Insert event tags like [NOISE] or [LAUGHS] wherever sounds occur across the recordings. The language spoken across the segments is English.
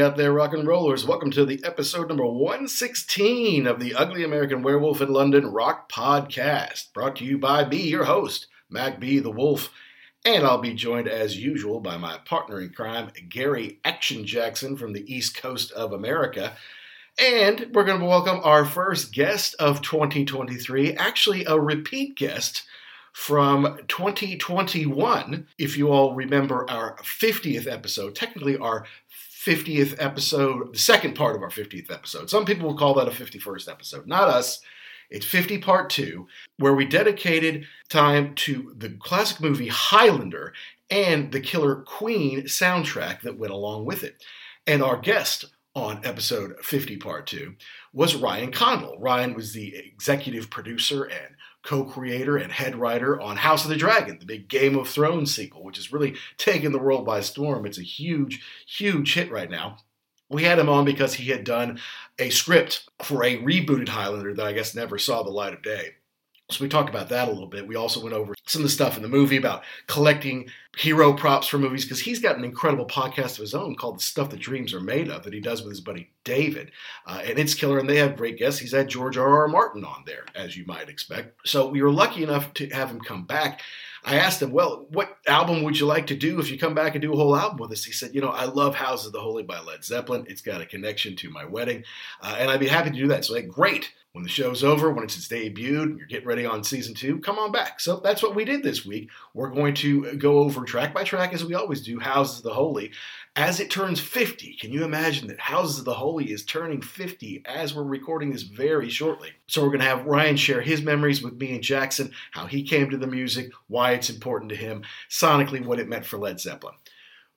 Up there, rock and rollers. Welcome to the episode number 116 of the Ugly American Werewolf in London Rock Podcast, brought to you by me, your host, Mac B. the Wolf. And I'll be joined as usual by my partner in crime, Gary Action Jackson from the East Coast of America. And we're going to welcome our first guest of 2023, actually a repeat guest from 2021. If you all remember our 50th episode, technically our 50th episode, the second part of our 50th episode. Some people will call that a 51st episode. Not us. It's 50 part 2, where we dedicated time to the classic movie Highlander and the Killer Queen soundtrack that went along with it. And our guest on episode 50 part 2 was Ryan Condal. Ryan was the executive producer and co-creator and head writer on House of the Dragon, the big Game of Thrones sequel, which has really taken the world by storm. It's a huge, huge hit right now. We had him on because he had done a script for a rebooted Highlander that I guess never saw the light of day. So we talked about that a little bit. We also went over some of the stuff in the movie about collecting hero props for movies because he's got an incredible podcast of his own called The Stuff That Dreams Are Made Of that he does with his buddy David. Uh, and it's killer, and they have great guests. He's had George R. R. Martin on there, as you might expect. So we were lucky enough to have him come back. I asked him, well, what album would you like to do if you come back and do a whole album with us? He said, you know, I love Houses of the Holy by Led Zeppelin. It's got a connection to my wedding, uh, and I'd be happy to do that. So, like, great. When the show's over, when it's its debuted, and you're getting ready on season two, come on back. So that's what we did this week. We're going to go over track by track, as we always do, Houses of the Holy, as it turns 50. Can you imagine that Houses of the Holy is turning 50 as we're recording this very shortly? So we're going to have Ryan share his memories with me and Jackson, how he came to the music, why it's important to him, sonically, what it meant for Led Zeppelin.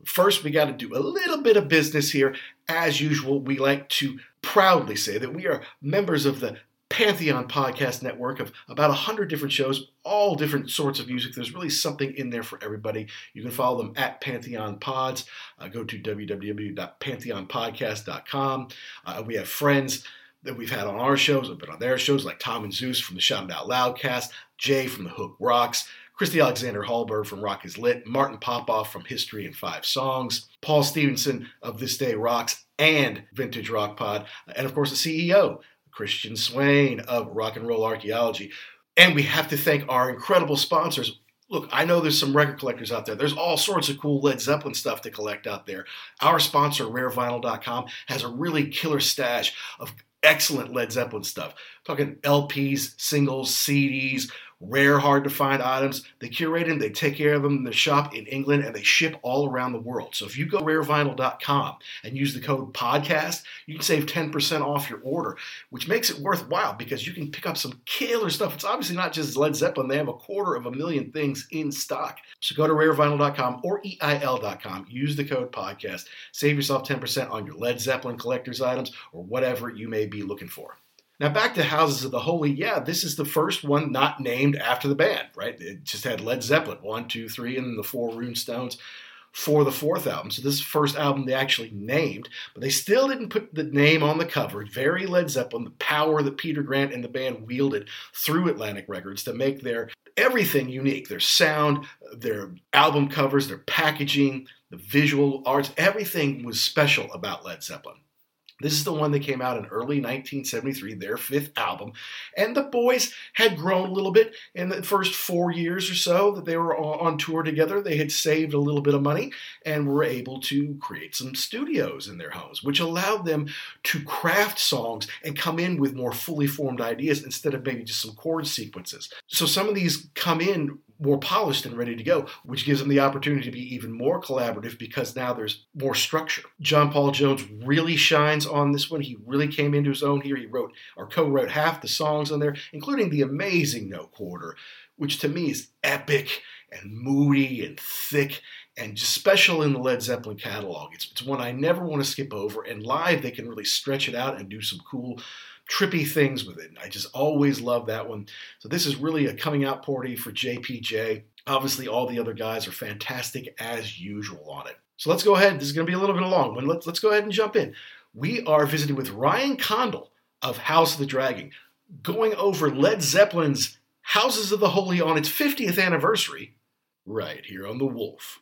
First, we got to do a little bit of business here. As usual, we like to proudly say that we are members of the Pantheon podcast network of about 100 different shows, all different sorts of music. There's really something in there for everybody. You can follow them at Pantheon Pods. Uh, go to www.pantheonpodcast.com. Uh, we have friends that we've had on our shows, have been on their shows, like Tom and Zeus from the Shout It Out Loudcast, Jay from the Hook Rocks, Christy Alexander Hallberg from Rock is Lit, Martin Popoff from History in Five Songs, Paul Stevenson of This Day Rocks and Vintage Rock Pod, and of course the CEO, Christian Swain of Rock and Roll Archaeology. And we have to thank our incredible sponsors. Look, I know there's some record collectors out there. There's all sorts of cool Led Zeppelin stuff to collect out there. Our sponsor, rarevinyl.com, has a really killer stash of excellent Led Zeppelin stuff. talking LPs, singles, CDs, rare, hard to find items. They curate them, they take care of them in the shop in England, and they ship all around the world. So if you go to rarevinyl.com and use the code podcast, you can save 10% off your order, which makes it worthwhile because you can pick up some killer stuff. It's obviously not just Led Zeppelin, they have a quarter of a million things in stock. So go to rarevinyl.com or EIL.com, use the code podcast, save yourself 10% on your Led Zeppelin collector's items or whatever you may be looking for. Now, back to Houses of the Holy, yeah, this is the first one not named after the band, right? It just had Led Zeppelin, one, two, three, and the four Rune Stones for the fourth album. So this is the first album they actually named, but they still didn't put the name on the cover. Very Led Zeppelin, the power that Peter Grant and the band wielded through Atlantic Records to make their everything unique. Their sound, their album covers, their packaging, the visual arts, everything was special about Led Zeppelin. This is the one that came out in early 1973, their fifth album. And the boys had grown a little bit in the first four years or so that they were on tour together. They had saved a little bit of money and were able to create some studios in their homes, which allowed them to craft songs and come in with more fully formed ideas instead of maybe just some chord sequences. So some of these come in more polished and ready to go, which gives them the opportunity to be even more collaborative because now there's more structure. John Paul Jones really shines on this one. He really came into his own here. He wrote or co-wrote half the songs on there, including the amazing No Quarter, which to me is epic and moody and thick and just special in the Led Zeppelin catalog. It's, it's one I never want to skip over, and live they can really stretch it out and do some cool trippy things with it. I just always love that one. So this is really a coming out party for JPJ. Obviously, all the other guys are fantastic as usual on it. So let's go ahead. This is going to be a little bit long, but let's, let's go ahead and jump in. We are visiting with Ryan Condal of House of the Dragon, going over Led Zeppelin's Houses of the Holy on its 50th anniversary, right here on The Wolf.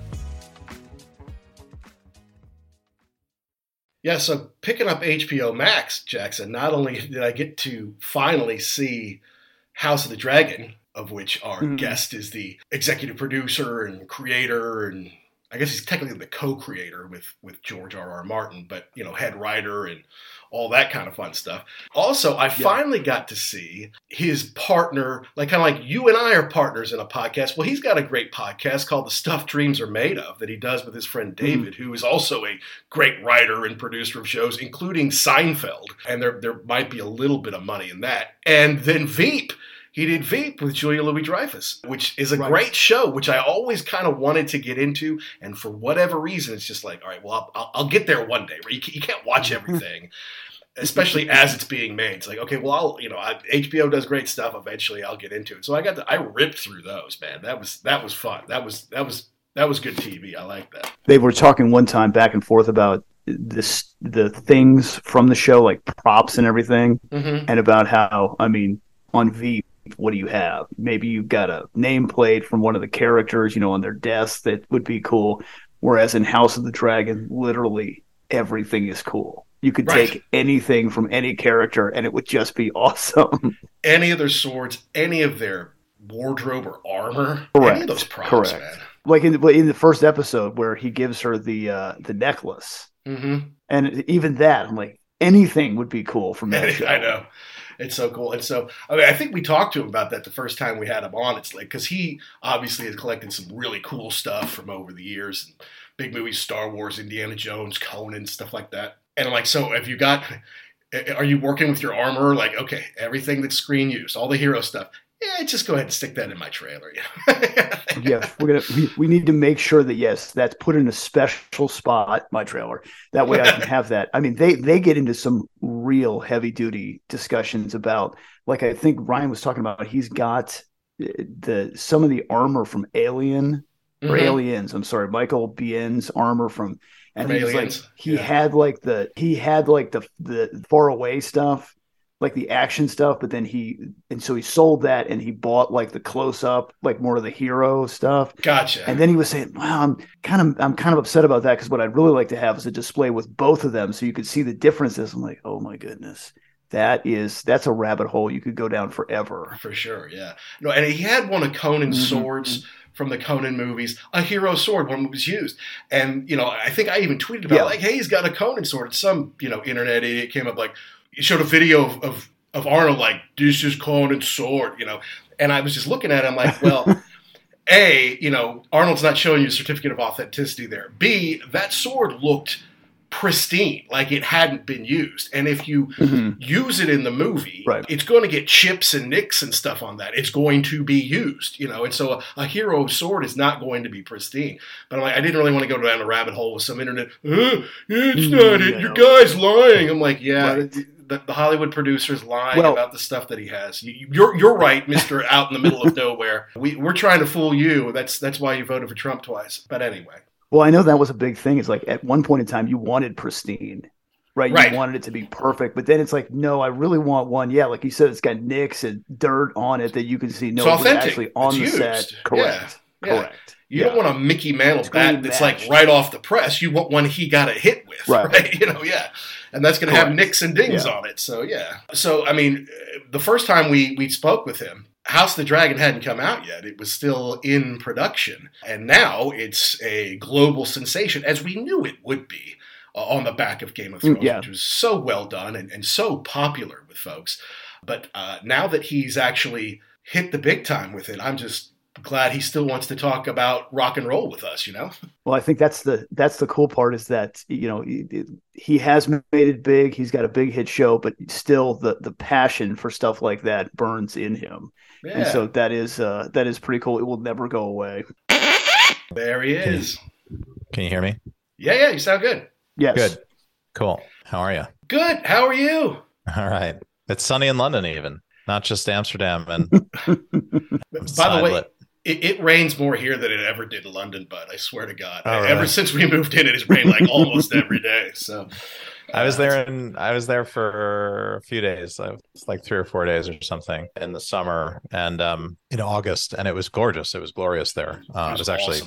Yeah, so picking up HBO Max, Jackson, not only did I get to finally see House of the Dragon, of which our mm-hmm. guest is the executive producer and creator and I guess he's technically the co-creator with with George R. R. Martin, but you know, head writer and all that kind of fun stuff. Also, I yeah. finally got to see his partner, like kind of like you and I are partners in a podcast. Well, he's got a great podcast called The Stuff Dreams Are Made Of that he does with his friend mm-hmm. David, mm-hmm. who is also a great writer and producer of shows, including Seinfeld. And there there might be a little bit of money in that. And then Veep he did Veep with Julia Louis Dreyfus, which is a right. great show, which I always kind of wanted to get into. And for whatever reason, it's just like, all right, well, I'll, I'll get there one day. Right? You, you can't watch everything. especially as it's being made. It's like, okay, well, I'll, you know, I, HBO does great stuff. Eventually, I'll get into it. So I got, to, I ripped through those, man. That was that was fun. That was that was that was good TV. I like that. They were talking one time back and forth about this the things from the show, like props and everything, mm-hmm. and about how I mean on Veep what do you have? Maybe you've got a nameplate from one of the characters, you know, on their desk that would be cool. Whereas in House of the Dragon, literally everything is cool. You could right. take anything from any character and it would just be [LAUGHS] awesome. Any of their swords, any of their wardrobe or armor, Correct. any of those props, Correct. man. Like in the, in the first episode where he gives her the uh, the necklace, mm-hmm. and even that, I'm like, anything would be cool from that. I know. It's so cool. And so, I mean, I think we talked to him about that the first time we had him on. It's like, because he obviously has collected some really cool stuff from over the years and big movies, Star Wars, Indiana Jones, Conan, stuff like that. And like, so have you got, are you working with your armor? Like, okay, everything that's screen used, all the hero stuff, yeah, just go ahead and stick that in my trailer. [LAUGHS] yeah, we're gonna we, we need to make sure that yes, that's put in a special spot, my trailer. That way I can have that. I mean, they they get into some real heavy duty discussions about like I think Ryan was talking about. He's got uh, the some of the armor from Alien or mm-hmm. Aliens. I'm sorry, Michael Biehn's armor from and from he was like he yeah. had like the he had like the the far away stuff like the action stuff, but then he and so he sold that and he bought like the close up, like more of the hero stuff. Gotcha. And then he was saying, "Wow, I'm kind of I'm kind of upset about that because what I'd really like to have is a display with both of them so you could see the differences." I'm like, "Oh my goodness." That is that's a rabbit hole you could go down forever. For sure, yeah. No, and he had one of Conan's mm-hmm. swords from the Conan movies, a hero sword when it was used. And, you know, I think I even tweeted about yeah. like, hey, he's got a Conan sword. Some, you know, internet idiot came up like, showed a video of, of, of Arnold like this is Conan's sword, you know, and I was just looking at him like, well. [LAUGHS] A, you know, Arnold's not showing you a certificate of authenticity there. B, that sword looked pristine, like it hadn't been used. And if you mm-hmm. use it in the movie, right. it's going to get chips and nicks and stuff on that. It's going to be used, you know. And so a, a hero sword is not going to be pristine. But I'm like, I didn't really want to go down a rabbit hole with some internet. Uh, it's mm, not it. Your guy's lying. I'm like, yeah. Right. The, the, Hollywood producer's lying well, about the stuff that he has. You, you're you're right, Mister [LAUGHS] Out in the middle of nowhere. We we're trying to fool you. That's that's why you voted for Trump twice. But anyway, well, I know that was a big thing. It's like at one point in time, you wanted pristine, right? right? You wanted it to be perfect, but then it's like, no, I really want one. Yeah, like you said, it's got nicks and dirt on it that you can see. No, it's actually on it's the used. set. Correct. Yeah. Correct. Yeah. You yeah. don't want a Mickey Mantle bat that's like right off the press. You want one he got a hit with, right? [LAUGHS] right? You know, yeah, and that's going to have nicks and dings yeah. on it. So yeah. So I mean, the first time we we spoke with him, House of the Dragon hadn't come out yet. It was still in production. And now it's a global sensation, as we knew it would be uh, on the back of Game of mm, Thrones, yeah. which was so well done and, and so popular with folks. But uh, now that he's actually hit the big time with it, I'm just glad he still wants to talk about rock and roll with us you know? [LAUGHS] Well i think that's the that's the cool part is that you know he, he, has made it big he's got a big hit show but still the the passion for stuff like that burns in him. Yeah. and so that is uh that is pretty cool. It will never go away. There he is can you, can you hear me? Yeah yeah you sound good. Yes. Good. Cool. How are you good. How are you? [LAUGHS] All right. It's sunny in london even not just Amsterdam and [LAUGHS] by the way, it, it, rains more here than it ever did in London, but I swear to God, oh, ever since we moved in, it has rained like almost every [LAUGHS] day. So uh, I was there and I was there for a few days, it's like three or four days or something in the summer and um, in August, and it was gorgeous. It was glorious there. Uh, it was, it was actually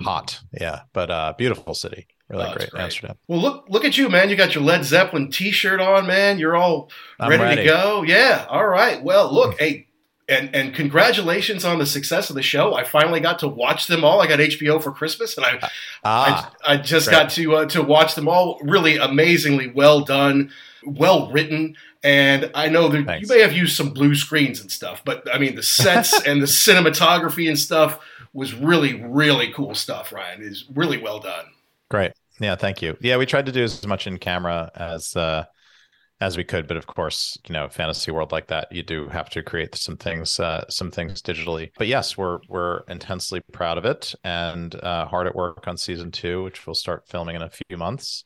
hot, yeah, but uh, beautiful city. Really oh, great. great. Amsterdam. Well, look look at you, man. You got your Led Zeppelin T-shirt on, man. You're all ready, ready. to go. Yeah. All right. Well, look, hey, and and congratulations on the success of the show. I finally got to watch them all. I got HBO for Christmas, and I ah, I, I, just got to uh, to watch them all. Really amazingly well done, well written. And I know that Thanks. you may have used some blue screens and stuff, but I mean the sets [LAUGHS] and the cinematography and stuff was really really cool stuff. Ryan is really well done. Great. Yeah, thank you. Yeah, we tried to do as much in camera as uh, as we could but of course you know fantasy world like that you do have to create some things uh, some things digitally. But yes we're we're intensely proud of it and uh, hard at work on season two which we'll start filming in a few months.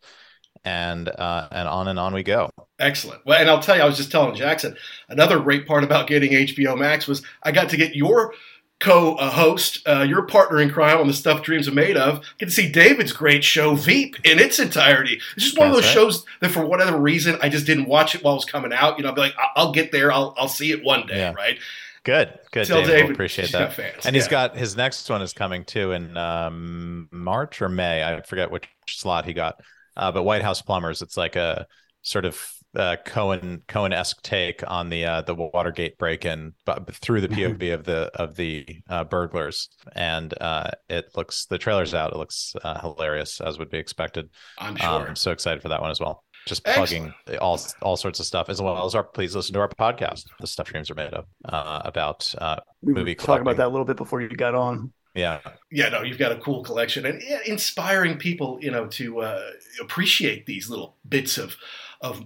And uh, and on and on we go. Excellent. Well and i'll tell you i was just telling jackson another great part about getting hbo max was i got to get your co-host, uh, your partner in crime on the stuff dreams are made of. Get to see David's great show Veep in its entirety. It's just one That's of those right. shows that, for whatever reason, I just didn't watch it while it was coming out. You know, I'll be like, I'll get there. I'll I'll see it one day, yeah. right? Good, good. David, David we'll appreciate that. Fans, and he's yeah. got his next one is coming too in um, March or May. I forget which slot he got. Uh, but White House Plumbers, it's like a sort of uh, Coen Coen esque take on the uh, the Watergate break in, but through the [LAUGHS] POV of the of the uh, burglars, and uh, it looks the trailer's out. It looks uh, hilarious as would be expected. I'm sure. Um, I'm so excited for that one as well. Just plugging all all sorts of stuff as well as our. Please listen to our podcast. The stuff dreams are made of uh, about we movie. Talk about that a little bit before you got on. Yeah. Yeah, no, you've got a cool collection and yeah, inspiring people, you know, to uh, appreciate these little bits of of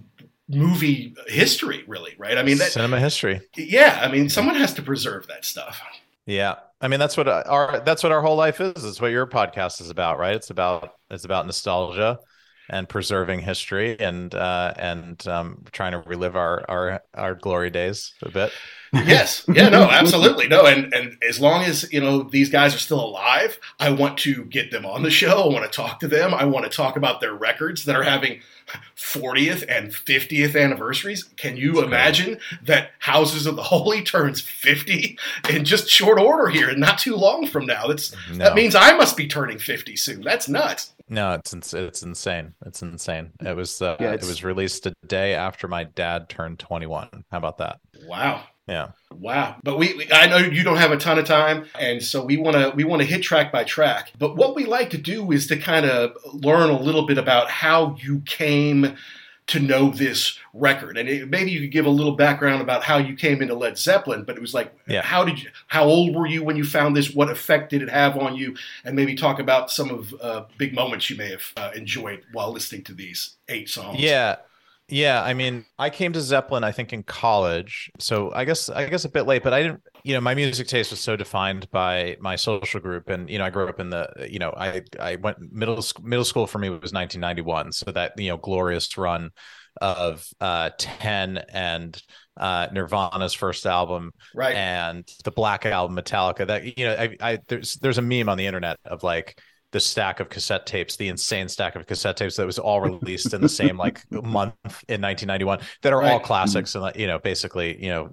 movie history, really, right? I mean, that, cinema history. Yeah, I mean, someone has to preserve that stuff. Yeah, I mean, that's what our that's what our whole life is. It's what your podcast is about, right? It's about it's about nostalgia and preserving history and uh, and um, trying to relive our our our glory days a bit. [LAUGHS] yes, yeah, no, absolutely, no, and and as long as you know these guys are still alive, I want to get them on the show. I want to talk to them. I want to talk about their records that are having 40th and 50th anniversaries. Can you imagine that Houses of the Holy turns 50 in just short order here, and not too long from now? That's no. that means I must be turning 50 soon. That's nuts. No, it's it's insane. It's insane. It was uh, yeah, it was released a day after my dad turned 21. How about that? Wow. Yeah. Wow. But we, we, I know you don't have a ton of time and so we want to we want to hit track by track. But what we like to do is to kind of learn a little bit about how you came to know this record. And it, maybe you could give a little background about how you came into Led Zeppelin, but it was like yeah. how did you how old were you when you found this? What effect did it have on you? And maybe talk about some of uh, big moments you may have uh, enjoyed while listening to these eight songs. Yeah. Yeah, I mean, I came to Zeppelin I think in college. So I guess I guess a bit late, but I didn't you know, my music taste was so defined by my social group and you know, I grew up in the you know, I I went middle middle school for me was 1991, so that you know, glorious run of uh 10 and uh Nirvana's first album right and the Black album Metallica that you know I, I there's there's a meme on the internet of like the stack of cassette tapes, the insane stack of cassette tapes that was all released in the same [LAUGHS] like month in 1991 that are right. all classics and you know basically you know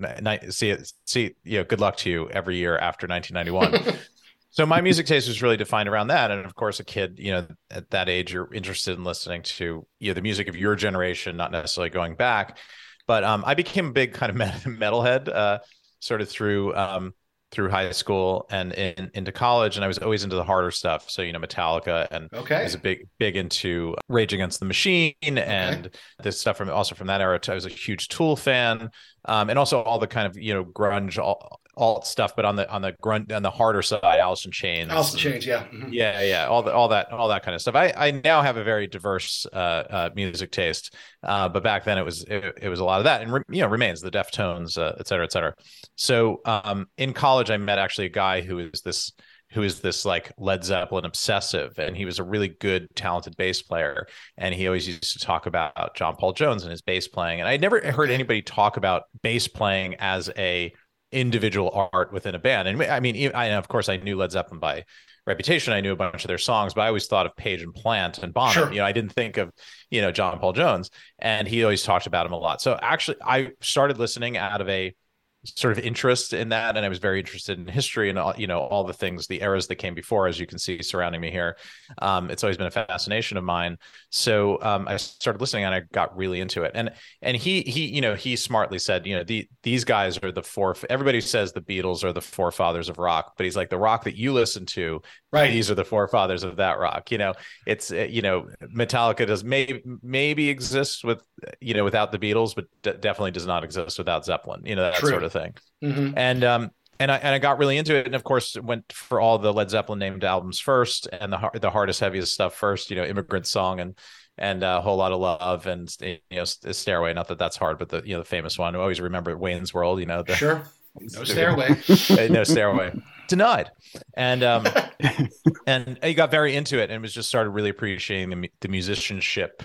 see it see you know good luck to you every year after 1991. [LAUGHS] so my music taste was really defined around that and of course a kid you know at that age you're interested in listening to you know the music of your generation not necessarily going back but um, I became a big kind of [LAUGHS] metalhead uh, sort of through um, through high school and in, into college, and I was always into the harder stuff. So you know, Metallica, and okay. I was a big big into Rage Against the Machine and okay. this stuff from also from that era. I was a huge Tool fan, um, and also all the kind of you know grunge, all, alt stuff, but on the on the grunt on the harder side, in Chains. In Chains, yeah, mm-hmm. yeah, yeah, all the all that all that kind of stuff. I I now have a very diverse uh, uh, music taste, uh, but back then it was it, it was a lot of that, and re, you know remains the Deftones, uh, et cetera, et cetera. So um, in college, I met actually a guy who is this who is this like Led Zeppelin obsessive, and he was a really good, talented bass player. And he always used to talk about John Paul Jones and his bass playing. And I never heard anybody talk about bass playing as a individual art within a band. And I mean, I, of course, I knew Led Zeppelin by reputation. I knew a bunch of their songs, but I always thought of Page and Plant and Bonham. Sure. You know, I didn't think of, you know, John Paul Jones. And he always talked about him a lot. So actually, I started listening out of a sort of interest in that and i was very interested in history and all, you know all the things the eras that came before as you can see surrounding me here. Um, it's always been a fascination of mine. So um, i started listening and i got really into it. And and he he you know he smartly said you know the these guys are the four everybody says the beatles are the forefathers of rock but he's like the rock that you listen to right. these are the forefathers of that rock. You know it's uh, you know metallica does maybe maybe exists with you know without the beatles but d- definitely does not exist without zeppelin. You know that True. sort of thing. Mm-hmm. And um, and I and I got really into it, and of course went for all the Led Zeppelin named albums first, and the the hardest, heaviest stuff first. You know, Immigrant Song and and a whole lot of love and you know Stairway. Not that that's hard, but the you know the famous one. I always remember Wayne's World. You know, the, sure. [LAUGHS] No stairway. no stairway. Denied. And um [LAUGHS] and he got very into it and was just started really appreciating the, the musicianship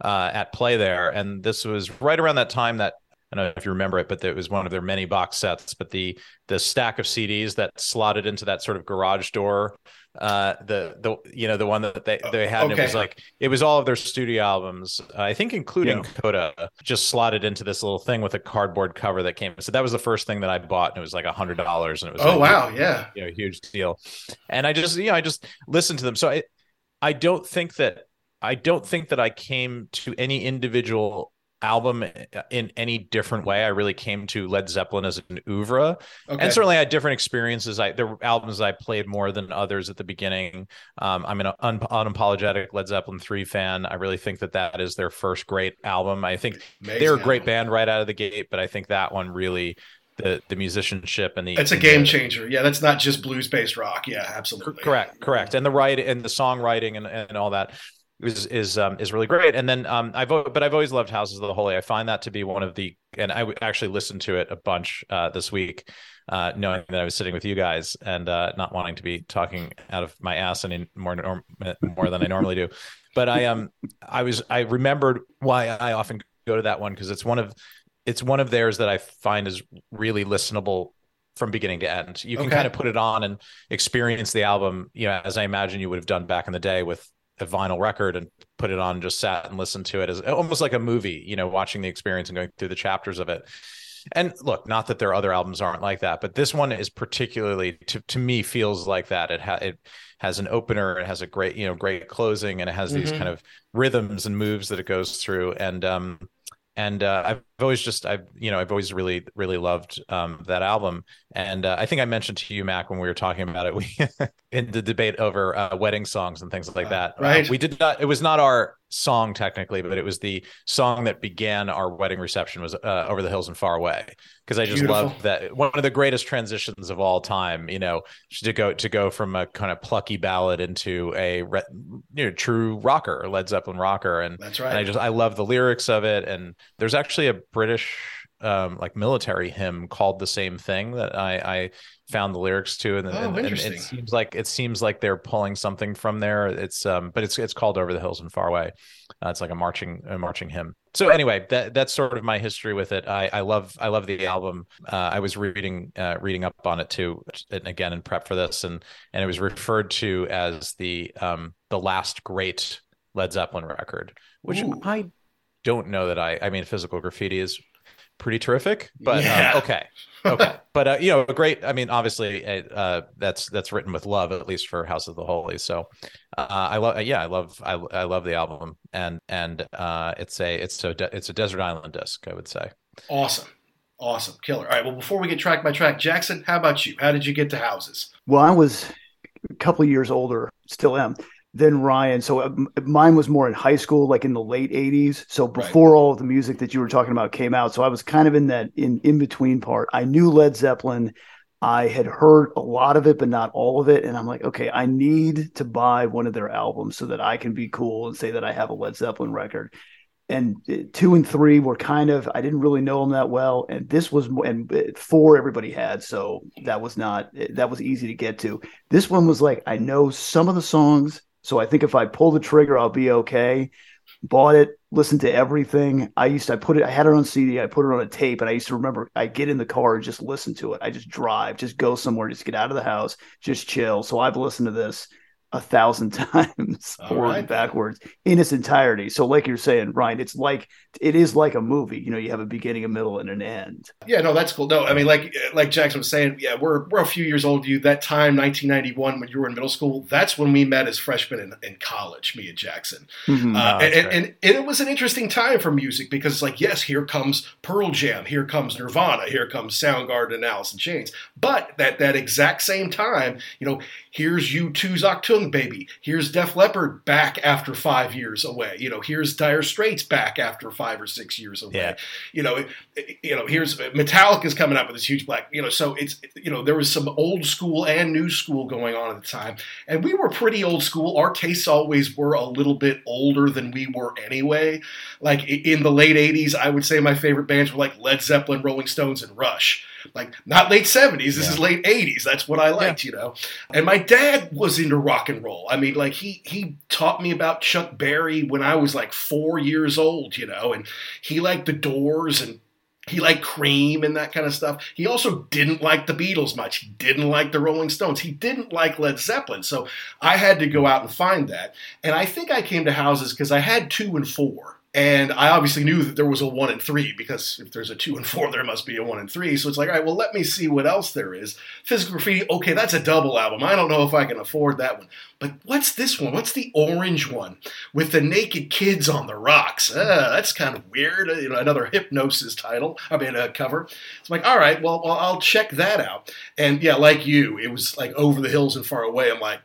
uh, at play there. And this was right around that time that I don't know if you remember it, but it was one of their many box sets. But the the stack of CDs that slotted into that sort of garage door, uh, the the you know the one that they they had, okay. it was like it was all of their studio albums, uh, I think including yeah. Coda, just slotted into this little thing with a cardboard cover that came. So that was the first thing that I bought, and it was like a hundred dollars, and it was oh like, wow, yeah, you know, huge deal. And I just you know I just listened to them. So I I don't think that I don't think that I came to any individual album in any different way. I really came to Led Zeppelin as an oeuvre, okay. and certainly I had different experiences. I there were albums I played more than others at the beginning. Um, I'm an un- unapologetic Led Zeppelin three fan. I really think that that is their first great album. I think Amazing they're a great album. band right out of the gate, but I think that one really. The, the musicianship and the it's a game changer yeah that's not just blues based rock yeah absolutely correct correct and the write and the songwriting and, and all that is is um, is really great. And then um, I've but I've always loved Houses of the Holy. I find that to be one of the and I actually listened to it a bunch uh, this week, uh, knowing that I was sitting with you guys and uh, not wanting to be talking out of my ass any more norm, more than I normally do. But I um I was I remembered why I often go to that one because it's one of it's one of theirs that I find is really listenable from beginning to end. You can okay. kind of put it on and experience the album, you know, as I imagine you would have done back in the day with a vinyl record and put it on and just sat and listened to it as almost like a movie, you know, watching the experience and going through the chapters of it. And look, not that their other albums aren't like that, but this one is particularly to, to me feels like that. It ha- it has an opener, it has a great, you know, great closing and it has mm-hmm. these kind of rhythms and moves that it goes through. And um and uh, I've always just I've you know I've always really really loved um, that album, and uh, I think I mentioned to you Mac when we were talking about it, [LAUGHS] we in the debate over uh, wedding songs and things like uh, that. right, we did not. It was not our song technically, but it was the song that began our wedding reception was uh, "Over the Hills and Far Away" because I just love that one of the greatest transitions of all time. You know, to go to go from a kind of plucky ballad into a you know true rocker, Led Zeppelin rocker, and that's right. And I just I love the lyrics of it, and there's actually a British um, like military hymn called the same thing that I, I found the lyrics to, and, oh, and, and, it seems like it seems like they're pulling something from there. It's um, but it's it's called Over the Hills and Far Away. Uh, it's like a marching a marching hymn. So anyway, that that's sort of my history with it. I, I love I love the album. Uh, I was reading uh, reading up on it too, and again in prep for this, and and it was referred to as the um the last great Led Zeppelin record, which Ooh. I don't know that I I mean physical graffiti is pretty terrific. But um, yeah. um, okay, okay, [LAUGHS] but uh, you know, a great. I mean, obviously, uh, that's that's written with love, at least for House of the Holy. So, uh, I love, yeah, I love, I, I love the album, and and uh, it's a it's a de- it's a desert island disc, I would say. Awesome. Awesome, killer. All right. Well, before we get track by track, Jackson, how about you? How did you get to houses? Well, I was a couple years older, still am, than Ryan. So uh, mine was more in high school, like in the late '80s. So before right. all of the music that you were talking about came out. So I was kind of in that in in between part. I knew Led Zeppelin. I had heard a lot of it, but not all of it. And I'm like, okay, I need to buy one of their albums so that I can be cool and say that I have a Led Zeppelin record. And uh, two and three were kind of, I didn't really know them that well. And this was, and uh, four everybody had. So that was not, that was easy to get to. This one was like, I know some of the songs so I think if I pull the trigger, I'll be okay. Bought it, listened to everything. I used to I put it, I had it on CD, I put it on a tape, and I used to remember I get in the car and just listen to it. I just drive, just go somewhere, just get out of the house, just chill. So I've listened to this a thousand [LAUGHS] times forward right. and backwards in its entirety. So, like you're saying, Ryan, it's like it is like a movie. You know, you have a beginning, a middle, and an end. Yeah, no, that's cool. No, I mean, like like Jackson was saying, yeah, we're we're a few years old. You that time, 1991, when you were in middle school, that's when we met as freshmen in, in college. Me and Jackson, mm-hmm. uh, oh, and, and, and, and it was an interesting time for music because it's like, yes, here comes Pearl Jam, here comes Nirvana, here comes Soundgarden and Alice in Chains. But that that exact same time, you know, here's U2's Achtung Baby, here's Def Leppard back after five years away. You know, here's Dire Straits back after five or six years away. Yeah. You know, you know, here's Metallica's coming up with this huge black. You know, so it's you know there was some old school and new school going on at the time, and we were pretty old school. Our tastes always were a little bit older than we were anyway. Like in the late '80s, I would say my favorite bands were like Led Zeppelin, Rolling Stones, and Rush like not late 70s this yeah. is late 80s that's what i liked yeah. you know and my dad was into rock and roll i mean like he he taught me about chuck berry when i was like four years old you know and he liked the doors and he liked cream and that kind of stuff. He also didn't like the Beatles much. He didn't like the Rolling Stones. He didn't like Led Zeppelin. So I had to go out and find that. And I think I came to houses because I had two and four. And I obviously knew that there was a one and three because if there's a two and four, there must be a one and three. So it's like, all right, well, let me see what else there is. Physical Graffiti, okay, that's a double album. I don't know if I can afford that one. But what's this one? What's the orange one with the naked kids on the rocks? Uh, that's kind of weird. Uh, you know, another Hipgnosis title. I mean, a cover. It's like, all right, well, well, I'll check that out. And yeah, like you, it was like over the hills and far away. I'm like,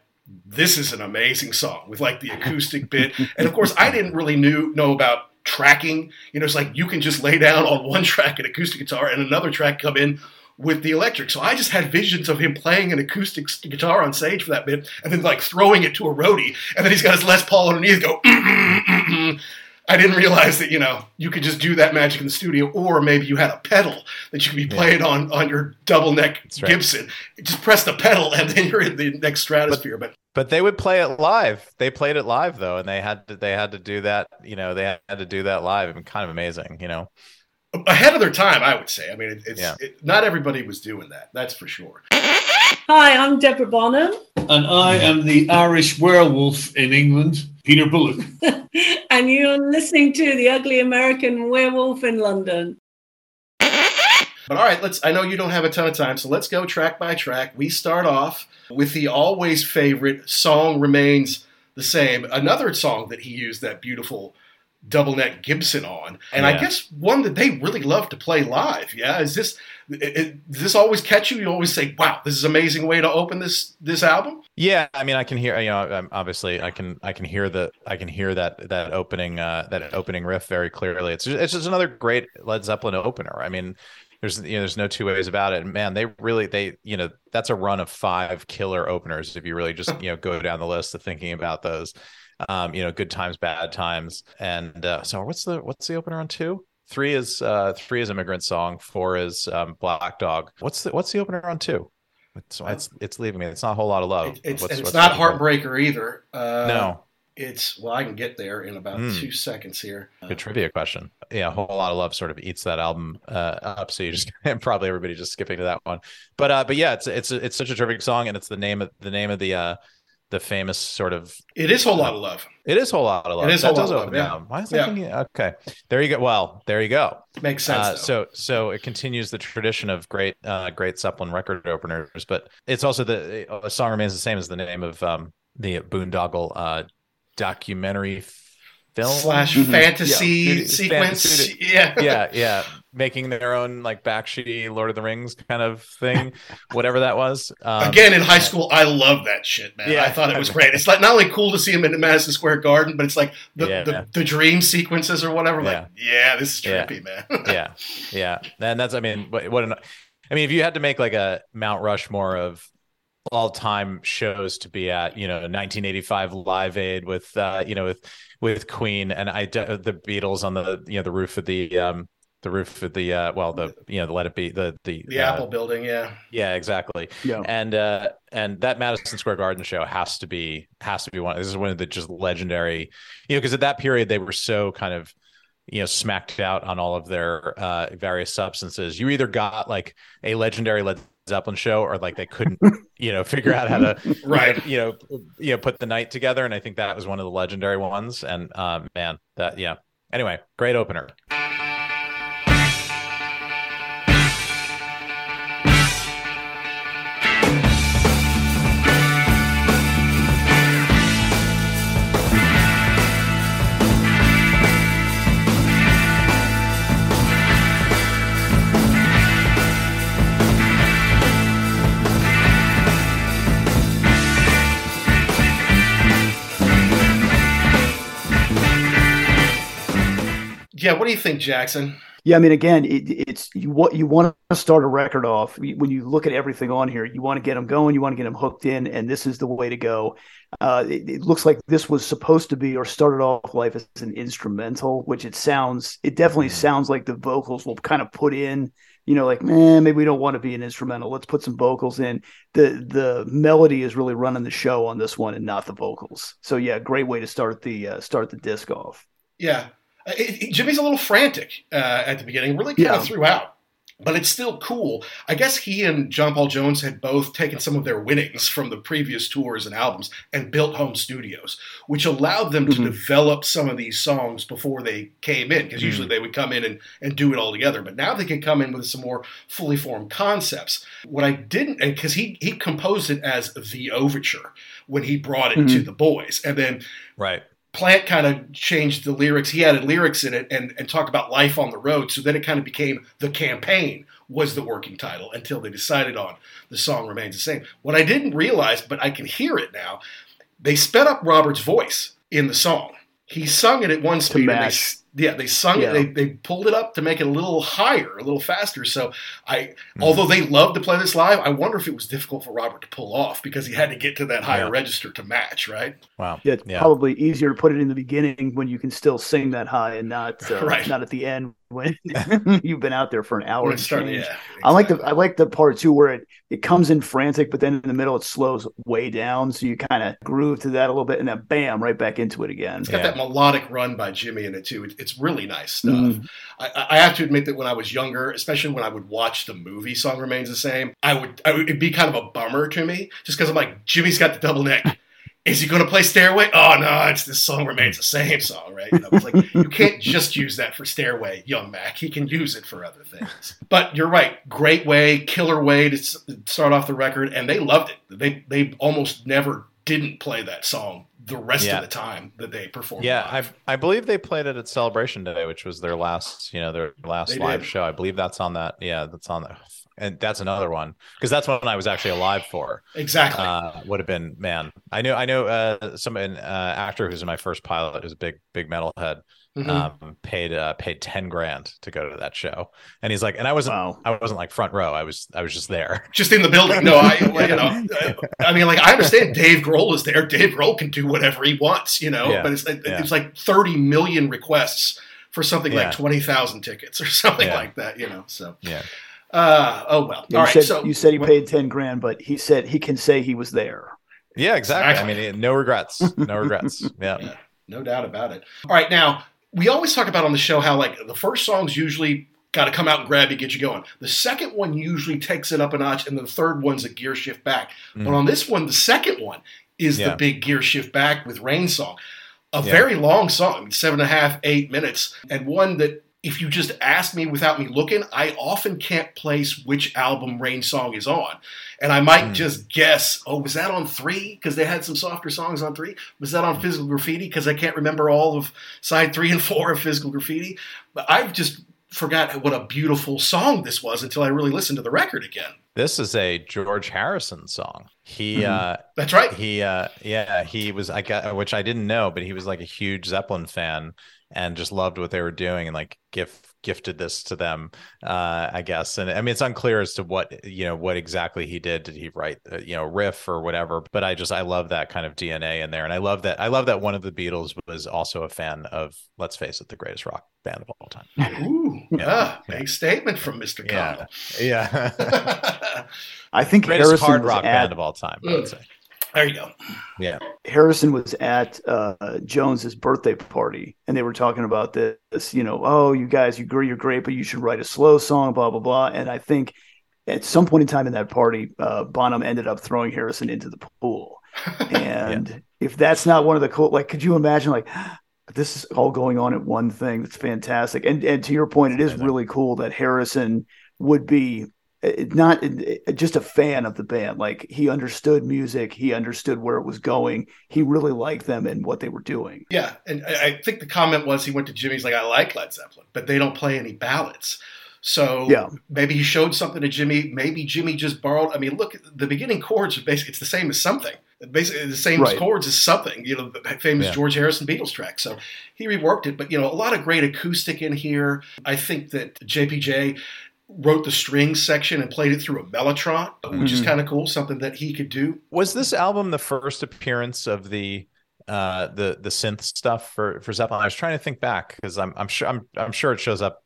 this is an amazing song with like the acoustic bit. And of course, I didn't really knew know about tracking. You know, it's like you can just lay down on one track an acoustic guitar and another track come in with the electric. So I just had visions of him playing an acoustic guitar on stage for that bit, and then like throwing it to a roadie, and then he's got his Les Paul underneath, go. [LAUGHS] Mm, mm, mm, I didn't realize that you know you could just do that magic in the studio, or maybe you had a pedal that you could be playing yeah. on on your double neck right. Gibson. Just press the pedal, and then you're in the next stratosphere. But, but but they would play it live. They played it live though, and they had to they had to do that. You know, they had to do that live. I mean, kind of amazing. You know, ahead of their time, I would say. I mean, it, it's yeah. it, not everybody was doing that. That's for sure. Hi, I'm Deborah Bonham, and I am the Irish werewolf in England. Peter Bullick. [LAUGHS] and you're listening to The Ugly American Werewolf in London. But all right, let's I know you don't have a ton of time, so let's go track by track. We start off with the always favorite song remains the same. Another song that he used that beautiful double neck Gibson on, and yeah. I guess one that they really love to play live. Yeah, is this it, does this always catch you? You always say, "Wow, this is an amazing way to open this this album." Yeah, I mean, I can hear you know, obviously, I can I can hear the I can hear that that opening uh, that opening riff very clearly. It's just, it's just another great Led Zeppelin opener. I mean, there's you know there's no two ways about it. And man, they really they you know that's a run of five killer openers if you really just [LAUGHS] you know go down the list of thinking about those um, you know, good times, bad times. And uh, so what's the what's the opener on two? Three is uh three is immigrant song, four is um, black dog. What's the what's the opener on two? It's it's, it's leaving me. It's not a whole lot of love. It's, what's, it's what's not heartbreaker either. Uh, no, it's well, I can get there in about mm. two seconds here. Good trivia question. Yeah, a whole lot of love sort of eats that album uh, up. So you just [LAUGHS] and probably everybody just skipping to that one. But uh, but yeah, it's it's it's such a terrific song, and it's the name of the name of the uh the famous sort of. It is whole lot of love. It is whole lot of love. It is that whole lot of love. Yeah. Why is that? Yeah. Okay, there you go. Well, there you go. Makes sense. Uh, so so it continues the tradition of great uh, great Zeppelin record openers, but it's also the a song remains the same as the name of um, the Boondoggle uh, documentary film slash mm-hmm. fantasy yeah. sequence. [LAUGHS] Fantasy, yeah, yeah, [LAUGHS] yeah. Making their own like Bakshi Lord of the Rings kind of thing, whatever that was. Um, Again, in high school, I love that shit, man. Yeah, I thought it was [LAUGHS] great. It's like not only cool to see him in Madison Square Garden, but it's like the yeah, the, the, dream sequences or whatever. Yeah. Like, yeah, this is trippy, man. yeah, yeah, and that's I mean, what, what an, I mean, if you had to make like a Mount Rushmore of all time shows to be at, you know, 1985 Live Aid with, uh, you know, with with Queen and I the Beatles on the you know the roof of the um the roof of the uh well the you know the let it be the the the uh, Apple building yeah. Yeah exactly. Yeah. And uh and that Madison Square Garden show has to be has to be one this is one of the just legendary you know because at that period they were so kind of you know smacked out on all of their uh various substances. You either got like a legendary Led Zeppelin show, or like they couldn't, [LAUGHS] you know, figure out how to, [LAUGHS] right, you know, you know, put the night together. And I think that was one of the legendary ones. And uh, man, that yeah. Anyway, great opener. Yeah, what do you think, Jackson? Yeah, I mean, again, it, it's you what you want to start a record off when you look at everything on here. You want to get them going, you want to get them hooked in, and this is the way to go. Uh, it, it, looks like this was supposed to be or started off life as an instrumental, which it sounds. It definitely mm-hmm. sounds like the vocals will kind of put in. You know, like man, maybe we don't want to be an instrumental. Let's put some vocals in. the The melody is really running the show on this one, and not the vocals. So yeah, great way to start the uh, start the disc off. Yeah, it, it, Jimmy's a little frantic uh, at the beginning, really kind yeah. of throughout. But it's still cool. I guess he and John Paul Jones had both taken some of their winnings from the previous tours and albums and built home studios, which allowed them to mm-hmm. develop some of these songs before they came in. Because mm-hmm. usually they would come in and, and do it all together. But now they can come in with some more fully formed concepts. What I didn't, because he, he composed it as the overture when he brought it mm-hmm. to the boys. And then right Plant kind of changed the lyrics. He added lyrics in it and, and talked about life on the road. So then it kind of became The Campaign was the working title until they decided on The Song Remains the Same. What I didn't realize, but I can hear it now, they sped up Robert's voice in the song. He sung it at one speed. And they, Yeah, they sung yeah. it. They, they pulled it up to make it a little higher, a little faster. So I, mm-hmm. although they love to play this live, I wonder if it was difficult for Robert to pull off because he had to get to that higher yeah. register to match. Right? Wow. Yeah, it's yeah. probably easier to put it in the beginning when you can still sing that high and not uh, [LAUGHS] right. not at the end when [LAUGHS] you've been out there for an hour. Started, yeah, exactly. I like the I like the part too where it, it comes in frantic, but then in the middle it slows way down, so you kind of groove to that a little bit, and then bam, right back into it again. It's got yeah. that melodic run by Jimmy in it too. It, it's really nice stuff. Mm. I, I, have to admit that when I was younger, especially when I would watch the movie "Song Remains the Same," I would, I would it'd be kind of a bummer to me just because I'm like Jimmy's got the double neck. [LAUGHS] is he going to play Stairway? Oh no, it's this song remains the same song, right? And I was like, you can't just use that for Stairway, young Mac. He can use it for other things. But you're right, great way, killer way to start off the record, and they loved it. They they almost never didn't play that song the rest yeah. of the time that they performed. Yeah, I I believe they played it at Celebration Day, which was their last, you know, their last they live did. show. I believe that's on that. Yeah, that's on that and that's another one because that's one I was actually alive for. Exactly, uh, would have been man. I know, I know, uh, some an uh, actor who's in my first pilot, who's a big, big metalhead. Mm-hmm. Um, paid uh, paid ten grand to go to that show, and he's like, and I wasn't, wow. I wasn't like front row. I was, I was just there, [LAUGHS] just in the building. No, I, [LAUGHS] you know, I mean, like I understand Dave Grohl is there. Dave Grohl can do whatever he wants, you know, yeah. but it's yeah. it's like thirty million requests for something yeah. like twenty thousand tickets or [LAUGHS] something like that, you know. So yeah. Uh, oh well. Yeah, All right. Said, so you said he paid ten grand, but he said he can say he was there. Yeah, exactly. exactly. I mean, no regrets. No regrets. Yeah. yeah. No doubt about it. All right, now we always talk about on the show how like the first song's usually got to come out and grab you, get you going. The second one usually takes it up a notch, and the third one's a gear shift back. Mm. But on this one, the second one is yeah. the big gear shift back with Rain Song. A yeah. very long song, seven and a half, eight minutes, and one that if you just ask me without me looking, I often can't place which album Rain Song is on. And I might mm. just guess, oh, was that on three? Because they had some softer songs on three. Was that on Physical Graffiti? Because I can't remember all of side three and four of Physical Graffiti. But I've just forgot what a beautiful song this was until I really listened to the record again. This is a George Harrison song. He mm-hmm. uh That's right. He uh yeah, he was I got which I didn't know, but he was like a huge Zeppelin fan and just loved what they were doing and like gift gifted this to them uh i guess. And i mean it's unclear as to what you know what exactly he did. Did he write uh, you know riff or whatever? But i just i love that kind of dna in there. And i love that i love that one of the beatles was also a fan of let's face it the greatest rock band of all time. Ooh, yeah, [LAUGHS] yeah. big statement from mr yeah. Yeah. [LAUGHS] I think greatest Harrison hard rock at, band of all time i would mm. say there you go. Yeah. Harrison was at uh, Jones's birthday party, and they were talking about this. You know, oh, you guys, you you're great, but you should write a slow song, blah blah blah. And I think at some point in time in that party, uh, Bonham ended up throwing Harrison into the pool. [LAUGHS] And yeah. if that's not one of the cool, like, could you imagine, like, [GASPS] this is all going on at one thing? That's fantastic. And and to your point, it is really cool that Harrison would be Uh, not uh, just a fan of the band. Like he understood music, he understood where it was going. He really liked them and what they were doing. Yeah, and I think the comment was he went to Jimmy's like, I like Led Zeppelin, but they don't play any ballads. So yeah. maybe he showed something to Jimmy. Maybe Jimmy just borrowed. I mean, look, the beginning chords are basically it's the same as something. Basically, the same right. chords as something. You know, the famous yeah. George Harrison Beatles track. So he reworked it, but you know, a lot of great acoustic in here. I think that JPJ wrote the strings section and played it through a mellotron, which mm-hmm. is kind of cool, something that he could do. Was this album the first appearance of the uh the the synth stuff for for Zeppelin? I was trying to think back because I'm I'm sure I'm I'm sure it shows up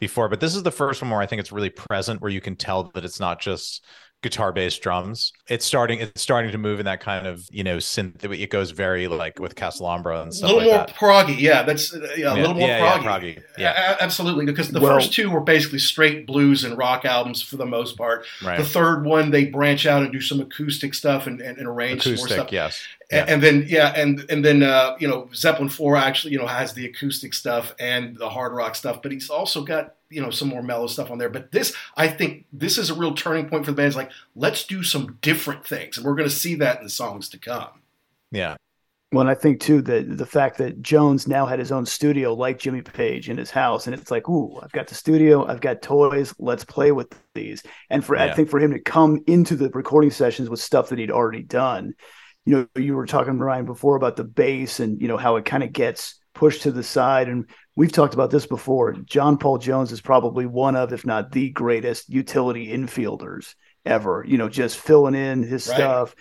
before, but this is the first one where I think it's really present where you can tell that it's not just guitar based drums. It's starting it's starting to move in that kind of, you know, synth it goes very like with Castellambre and stuff. A little like more that. proggy, yeah. That's uh, yeah, a little more yeah, proggy. Yeah, proggy. Yeah. A- absolutely. Because the well, first two were basically straight blues and rock albums for the most part. Right. The third one they branch out and do some acoustic stuff and, and, and arrange acoustic, more stuff. Yes. Yeah. And, then yeah, and and then uh, you know Zeppelin Four actually you know has the acoustic stuff and the hard rock stuff, but he's also got you know some more mellow stuff on there. But this, I think, this is a real turning point for the band. It's like let's do some different things, and we're going to see that in the songs to come. Yeah. Well, and I think too that the fact that Jones now had his own studio, like Jimmy Page, in his house, and it's like, ooh, I've got the studio, I've got toys, let's play with these. And for yeah. I think for him to come into the recording sessions with stuff that he'd already done, you know, you were talking Ryan before about the bass and you know how it kind of gets pushed to the side. And we've talked about this before. John Paul Jones is probably one of, if not the greatest utility infielders ever. You know, just filling in his right. stuff,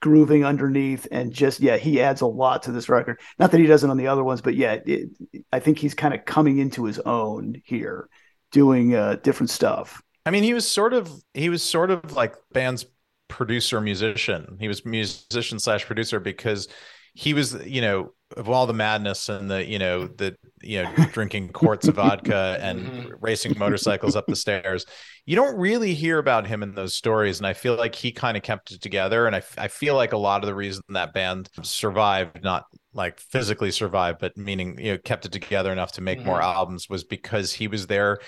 grooving underneath, and just yeah, he adds a lot to this record. Not that he doesn't on the other ones, but yeah, it, I think he's kind of coming into his own here, doing uh, different stuff. I mean, he was sort of he was sort of like band's producer musician. He was musician slash producer because he was you know of all the madness and the you know the you know [LAUGHS] drinking quarts of vodka and mm-hmm. racing motorcycles up the stairs you don't really hear about him in those stories and i feel like he kind of kept it together and I, I feel like a lot of the reason that band survived not like physically survived but meaning you know kept it together enough to make mm-hmm. more albums was because he was there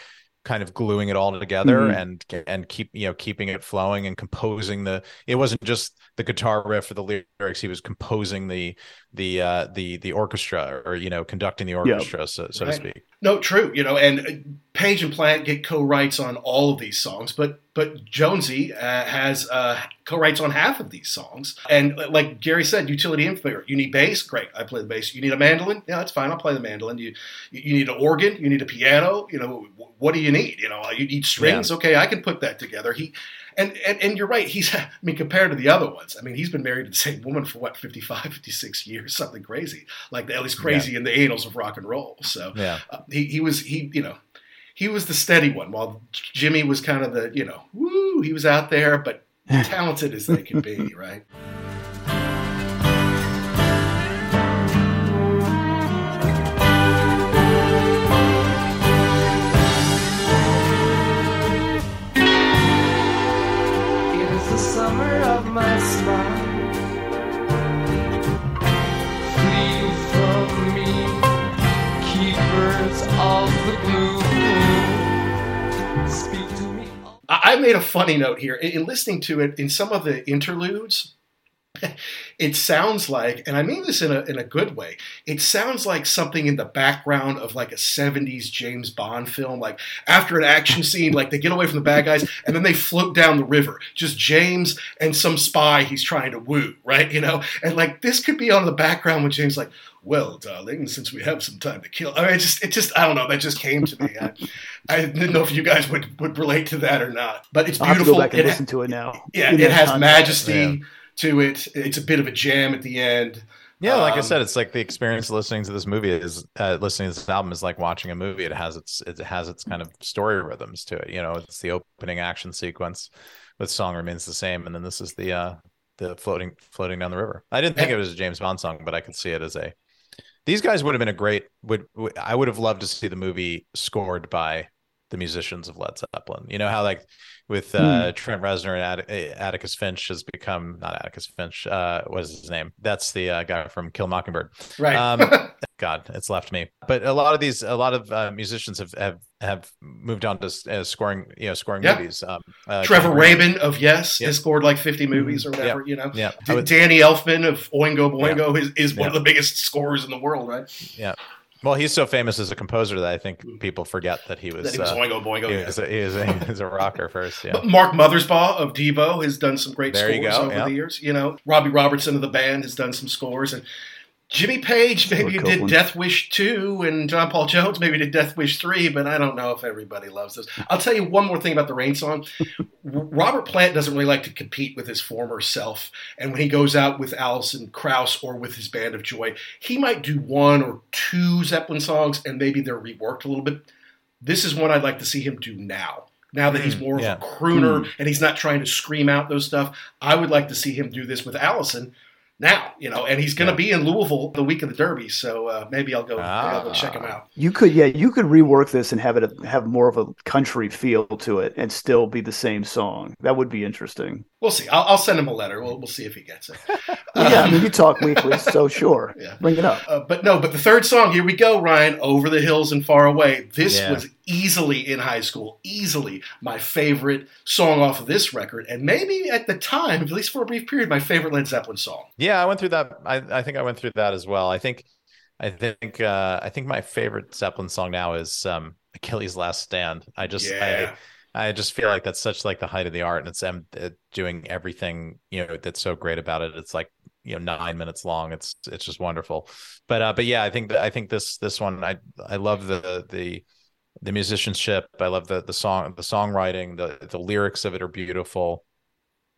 kind of gluing it all together mm-hmm. and and keep you know keeping it flowing and composing the it wasn't just the guitar riff or the lyrics he was composing the the uh the the orchestra or you know conducting the orchestra yep. so, so right. to speak no true you know and uh, page and plant get co-writes on all of these songs but but jonesy uh, has uh co-writes on half of these songs and uh, like gary said utility inferior you need bass great i play the bass you need a mandolin yeah that's fine i'll play the mandolin you you need an organ you need a piano you know what do you need you know you need strings yeah. okay i can put that together he and, and and you're right. He's [LAUGHS] I mean compared to the other ones. I mean he's been married to the same woman for what 55, 56 years, something crazy. Like at least crazy yeah. in the annals of rock and roll. So yeah, uh, he he was he you know he was the steady one while Jimmy was kind of the you know woo he was out there but [LAUGHS] talented as they could be right. I made a funny note here. In listening to it in some of the interludes [LAUGHS] it sounds like, and I mean this in a, in a good way, it sounds like something in the background of like a 70s James Bond film. Like after an action scene, like they get away from the bad guys and then they float down the river. Just James and some spy he's trying to woo, right? You know? And like this could be on the background when James like, well, darling, since we have some time to kill. I mean, it just, it just, I don't know. That just came to me. I, I didn't know if you guys would, would relate to that or not. But it's beautiful. I'll have to go back and it, listen to it now. Yeah, it has majesty. Yeah to it. It's a bit of a jam at the end. Yeah, like um, I said, it's like the experience listening to this movie is uh, listening to this album is like watching a movie. It has its it has its kind of story rhythms to it. You know, it's the opening action sequence with song remains the same, and then this is the uh the floating floating down the river. I didn't think it was a James Bond song, but I could see it as a. These guys would have been a great. Would, would I would have loved to see the movie scored by the musicians of Led Zeppelin. You know how like with uh, hmm. Trent Reznor and Att- Atticus Finch has become not Atticus Finch. Uh, what is his name? That's the uh, guy from Kill Mockingbird. Right. Um, [LAUGHS] God, it's left me. But a lot of these, a lot of uh, musicians have have have moved on to uh, scoring, you know, scoring yeah. movies. Um, uh, Trevor Rabin of Yes has scored like fifty mm-hmm. movies or whatever. Yeah. You know, yeah. D- Danny Elfman of Oingo Boingo is, is one of the biggest scorers in the world, right? Yeah. Well, he's so famous as a composer that I think hmm. people forget that he was. That he was uh, Boingo Boingo. He, was a, he, was a, he was a rocker first. Yeah. [LAUGHS] Mark Mothersbaugh of Devo has done some great there scores over the years. You know, Robbie Robertson of the band has done some scores, and Jimmy Page maybe did Death Wish 2 and John Paul Jones maybe did Death Wish 3, but I don't know if everybody loves this. I'll tell you one more thing about the Rain song. [LAUGHS] Robert Plant doesn't really like to compete with his former self. And when he goes out with Alison Krauss or with his Band of Joy, he might do one or two Zeppelin songs and maybe they're reworked a little bit. This is one I'd like to see him do now. Now that he's hmm, more yeah. of a crooner mm. and he's not trying to scream out those stuff, I would like to see him do this with Alison now, you know, and he's going to yeah. be in Louisville the week of the Derby, so uh, maybe I'll go, ah. I'll go check him out. You could, yeah, you could rework this and have it have more of a country feel to it, and still be the same song. That would be interesting. We'll see. I'll, I'll send him a letter. We'll, we'll see if he gets it. well, yeah, I mean, you talk weekly, so [LAUGHS] sure, yeah. bring it up. Uh, but no, but the third song, here we go, Ryan. Over the hills and far away. This yeah. was easily in high school, easily my favorite song off of this record, and maybe at the time, at least for a brief period, my favorite Led Zeppelin song. Yeah, I went through that. I, I think I went through that as well. I think, I think, uh, I think my favorite Zeppelin song now is um, Achilles' Last Stand. I just, yeah. I, I just feel like that's such like the height of the art, and it's um, doing everything you know that's so great about it. It's like you know nine minutes long. It's it's just wonderful. But uh, but yeah, I think that I think this this one I I love the the the musicianship. I love the the song the songwriting. The the lyrics of it are beautiful.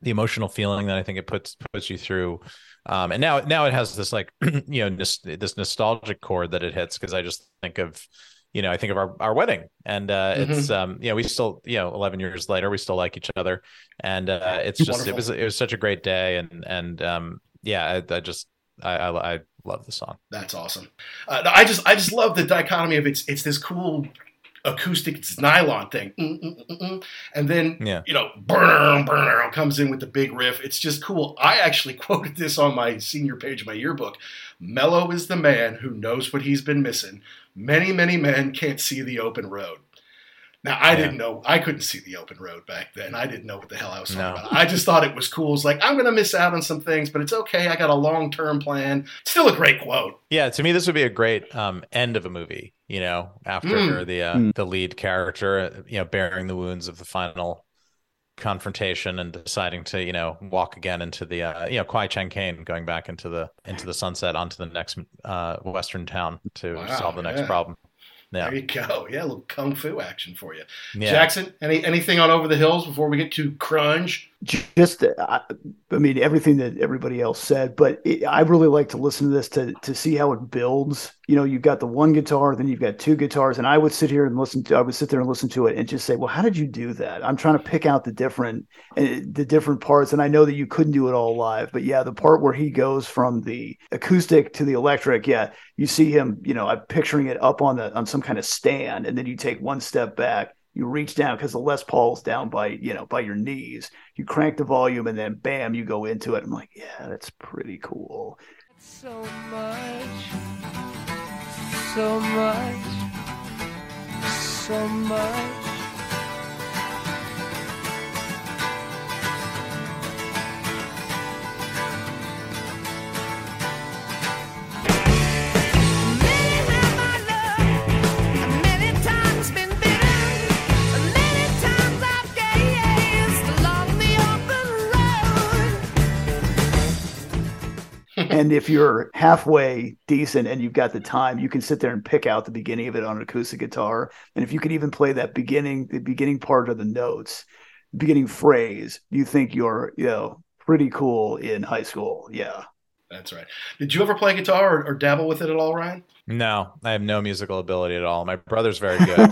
The emotional feeling that I think it puts puts you through. Um, and now now it has this like [CLEARS THROAT] you know this, this nostalgic chord that it hits because I just think of you know, I think of our, our wedding and uh, mm-hmm. it's, um, you know, we still, you know, 11 years later, we still like each other and uh, it's just, Wonderful. it was, it was such a great day. And, and um, yeah, I, I just, I, I, I, love the song. That's awesome. Uh, I just, I just love the dichotomy of it's, it's this cool acoustic it's nylon thing. Mm, mm, mm, and then yeah. you know burn burn comes in with the big riff. It's just cool. I actually [LAUGHS] quoted this on my senior page of my yearbook. Mellow is the man who knows what he's been missing. Many many men can't see the open road now I yeah. didn't know I couldn't see the open road back then. I didn't know what the hell I was talking no. about. I just thought it was cool. It's like I'm going to miss out on some things, but it's okay. I got a long term plan. Still a great quote. Yeah, to me this would be a great um, end of a movie. You know, after mm. the uh, mm. the lead character, you know, bearing the wounds of the final confrontation and deciding to you know walk again into the uh, you know Kwai Chang Caine going back into the into the sunset onto the next uh, western town to wow, solve the next yeah. problem. Yeah. There you go. [LAUGHS] Yeah, a little kung fu action for you. Yeah. Jackson, any anything on Over the Hills before we get to Crunge? Just, I, I mean, everything that everybody else said, but it, I really like to listen to this to to see how it builds. You know, you've got the one guitar, then you've got two guitars, and I would sit here and listen to. I would sit there and listen to it and just say, "Well, how did you do that?" I'm trying to pick out the different uh, the different parts, and I know that you couldn't do it all live, but yeah, the part where he goes from the acoustic to the electric, yeah, you see him. You know, I'm picturing it up on the on some kind of stand, and then you take one step back you reach down because the Les Paul's down by you know by your knees. You crank the volume and then bam, you go into it. I'm like, yeah, that's pretty cool. So much, so much, so much. [LAUGHS] and if you're halfway decent and you've got the time, you can sit there and pick out the beginning of it on an acoustic guitar. And if you could even play that beginning, the beginning part of the notes, beginning phrase, you think you're, you know, pretty cool in high school. Yeah. That's right. Did you ever play guitar or, or dabble with it at all, Ryan? No, I have no musical ability at all. My brother's very [LAUGHS] good.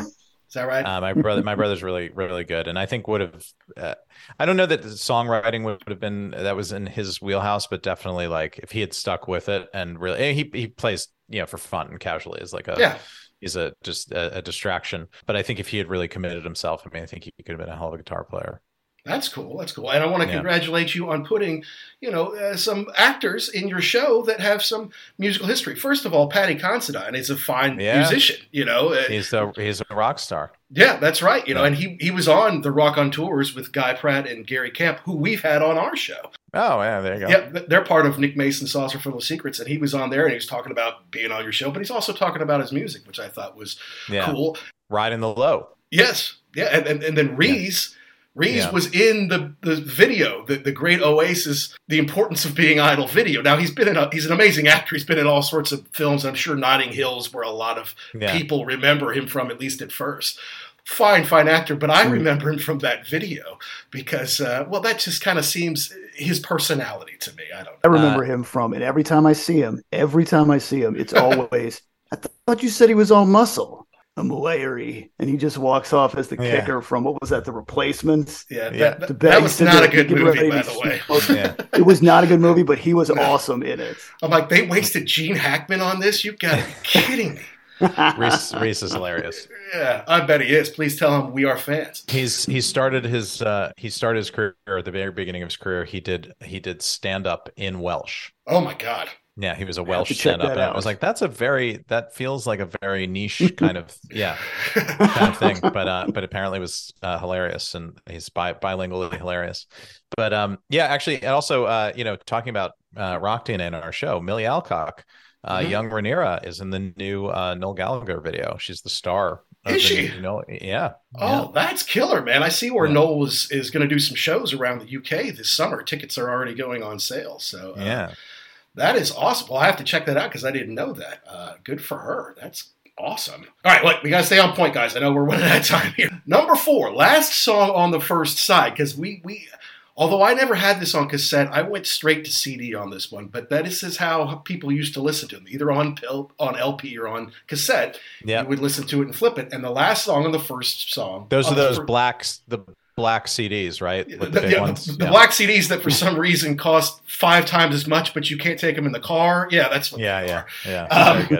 Is that right? Uh, my brother, my brother's really, really good, and I think would have. Uh, I don't know that songwriting would have been that was in his wheelhouse, but definitely like if he had stuck with it and really, he he plays you know for fun and casually is like a yeah. He's a just a, a distraction, but I think if he had really committed himself, I mean, I think he could have been a hell of a guitar player. That's cool. That's cool. And I want to yeah. congratulate you on putting, you know, uh, some actors in your show that have some musical history. First of all, Paddy Considine is a fine yeah. musician. You know, uh, he's a he's a rock star. Yeah, that's right. You know, and he he was on the Rock on Tours with Guy Pratt and Gary Kemp, who we've had on our show. Oh yeah, there you go. Yeah, they're part of Nick Mason's Saucerful of Secrets, and he was on there and he was talking about being on your show, but he's also talking about his music, which I thought was cool. Riding the low. Yes, yeah, and and, and then Rhys. Yeah Rhys yeah. was in the, the video, the, the great Oasis, The Importance of Being Idle video. Now, he's been in a, he's an amazing actor. He's been in all sorts of films. I'm sure Notting Hills, where a lot of yeah. people remember him from, at least at first. Fine, fine actor, but I remember him from that video because, uh, well, that just kind of seems his personality to me. I don't know. I remember uh, him from, and every time I see him, every time I see him, it's [LAUGHS] always, I thought you said he was all muscle. I'm Larry, and he just walks off as the yeah. kicker from what was that? The replacements. Yeah, yeah. That, that was not a good movie, by the way. yeah. It was not a good movie, but he was [LAUGHS] no. awesome in it. I'm like, they wasted Gene Hackman on this. You've got to be [LAUGHS] kidding me. Rhys, Rhys is hilarious. Yeah, I bet he is. Please tell him we are fans. He's he started his uh, he started his career at the very beginning of his career. He did he did stand up in Welsh. Oh my god! Yeah, he was a Welsh stand up. And I was like, that's a very that feels like a very niche [LAUGHS] kind of yeah kind of thing. But uh but apparently was uh, hilarious and he's bi- bilingually hilarious. But um yeah, actually and also uh you know talking about uh Rock DNA in our show, Millie Alcock, uh mm-hmm. young Rhaenyra is in the new uh Noel Gallagher video. She's the star. Is she? You know, yeah. Oh, yeah. that's killer, man! I see where yeah. Noel is is going to do some shows around the UK this summer. Tickets are already going on sale. So uh, yeah, That is awesome. Well, I have to check that out because I didn't know that. Uh, good for her. That's awesome. All right, look, we got to stay on point, guys. I know we're [LAUGHS] running out of time here. Number four, last song on the first side because we we. Although I never had this on cassette, I went straight to CD on this one. But that is how people used to listen to them, either on on LP or on cassette. Yeah, you would listen to it and flip it. And the last song on the first song, those are those first, blacks, the black CDs, right? the, the, yeah, the, the black CDs that for some reason cost five times as much, but you can't take them in the car. Yeah, that's what. Yeah, yeah, are. yeah.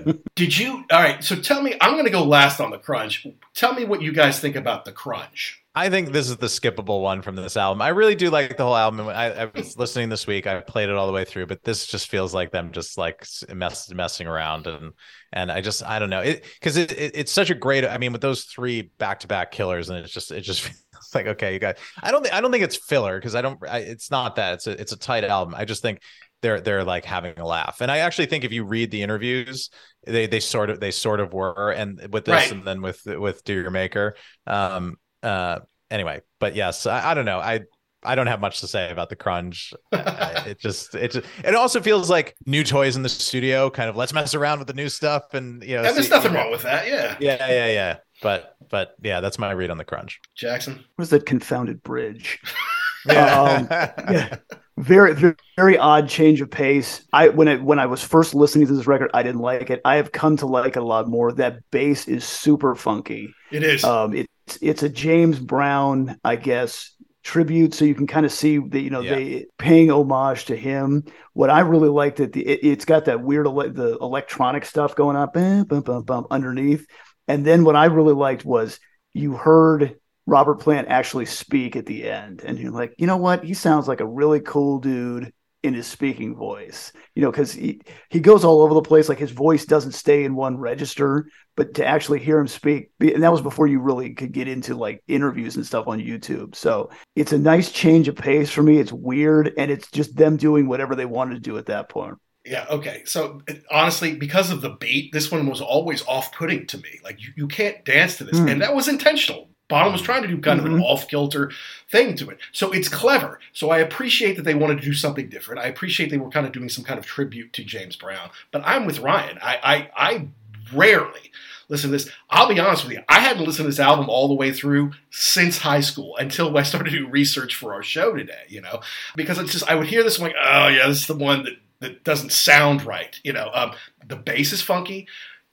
Um, did you? All right. So tell me, I'm going to go last on the Crunge. Tell me what you guys think about the Crunge. I think this is the skippable one from this album. I really do like the whole album. I, I, was listening this week. I played it all the way through, but this just feels like them just like mess, messing around and and I just I don't know it because it, it, it's such a great. I mean, with those three back to back killers, and it's just it just [LAUGHS] it's [LAUGHS] like okay, you got. I don't think I don't think it's filler because I don't. I, it's not that. It's a it's a tight album. I just think they're they're like having a laugh, and I actually think if you read the interviews, they they sort of they sort of were, and with this, right. and then with with D'yer Mak'er. Um. Uh. Anyway, but yes, I, I don't know. I I don't have much to say about the Crunge. [LAUGHS] it just it just it also feels like new toys in the studio. Kind of let's mess around with the new stuff, and you know, there's see, nothing you know, wrong with that. Yeah, yeah, yeah, yeah. But but yeah, that's my read on the Crunge. Jackson, was that confounded bridge? [LAUGHS] um, yeah, very, very very odd change of pace. I when I when I was first listening to this record, I didn't like it. I have come to like it a lot more. That bass is super funky. It is. Um, it's it's a James Brown, I guess, tribute so you can kind of see that you know yeah. they paying homage to him what i really liked it, it has got that weird ele- the electronic stuff going up bum, bum, bum, bum, underneath and then what I really liked was you heard Robert Plant actually speak at the end, and you're like, you know what? He sounds like a really cool dude in his speaking voice, you know, because he, he goes all over the place. Like his voice doesn't stay in one register, but to actually hear him speak, and that was before you really could get into like interviews and stuff on YouTube. So it's a nice change of pace for me. It's weird, and it's just them doing whatever they wanted to do at that point. Yeah, okay. So honestly, because of the beat, this one was always off putting to me. Like you, you can't dance to this. Mm. And that was intentional. Bonham was trying to do kind mm-hmm. of an mm-hmm. off kilter thing to it. So it's clever. So I appreciate that they wanted to do something different. I appreciate they were kind of doing some kind of tribute to James Brown. But I'm with Ryan. I I, I rarely listen to this. I'll be honest with you. I hadn't listened to this album all the way through since high school until I [LAUGHS] started to do research for our show today, you know, because it's just, I would hear this one like, oh yeah, this is the one that that doesn't sound right. You know, um, the bass is funky.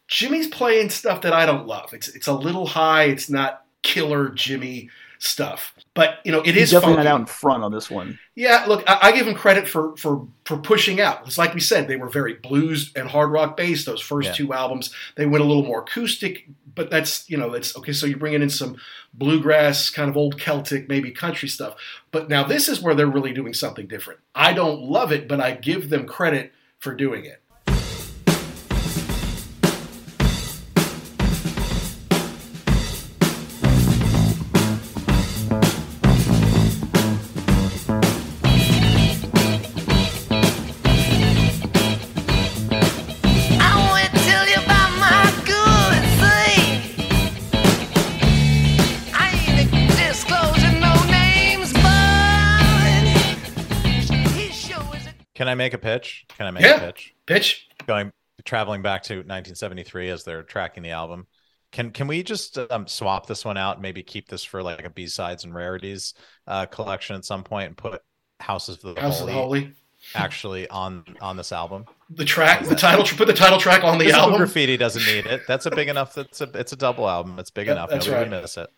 Jimmy's playing stuff that I don't love. It's it's a little high. It's not killer Jimmy stuff. But you know, it He's is definitely funky. not out in front on this one. Yeah, look, I, I, give him credit for for for pushing out. It's like we said, they were very blues and hard rock based. Those first yeah. two albums, they went a little more acoustic. But that's you know, that's okay. So you're bringing in some bluegrass, kind of old Celtic, maybe country stuff. But now this is where they're really doing something different. I don't love it, but I give them credit for doing it. Can I make a pitch? Can I make yeah. a pitch? Pitch. Going traveling back to 1973 as they're tracking the album. Can can we just um, swap this one out? Maybe keep this for like a B sides and rarities uh, collection at some point, and put Houses of the House Holy, of the Holy actually on on this album. The track, the title, put the title track on the Physical album. Graffiti doesn't need it. That's a big enough. That's a it's a double album. It's big enough. That's Nobody right. would miss it.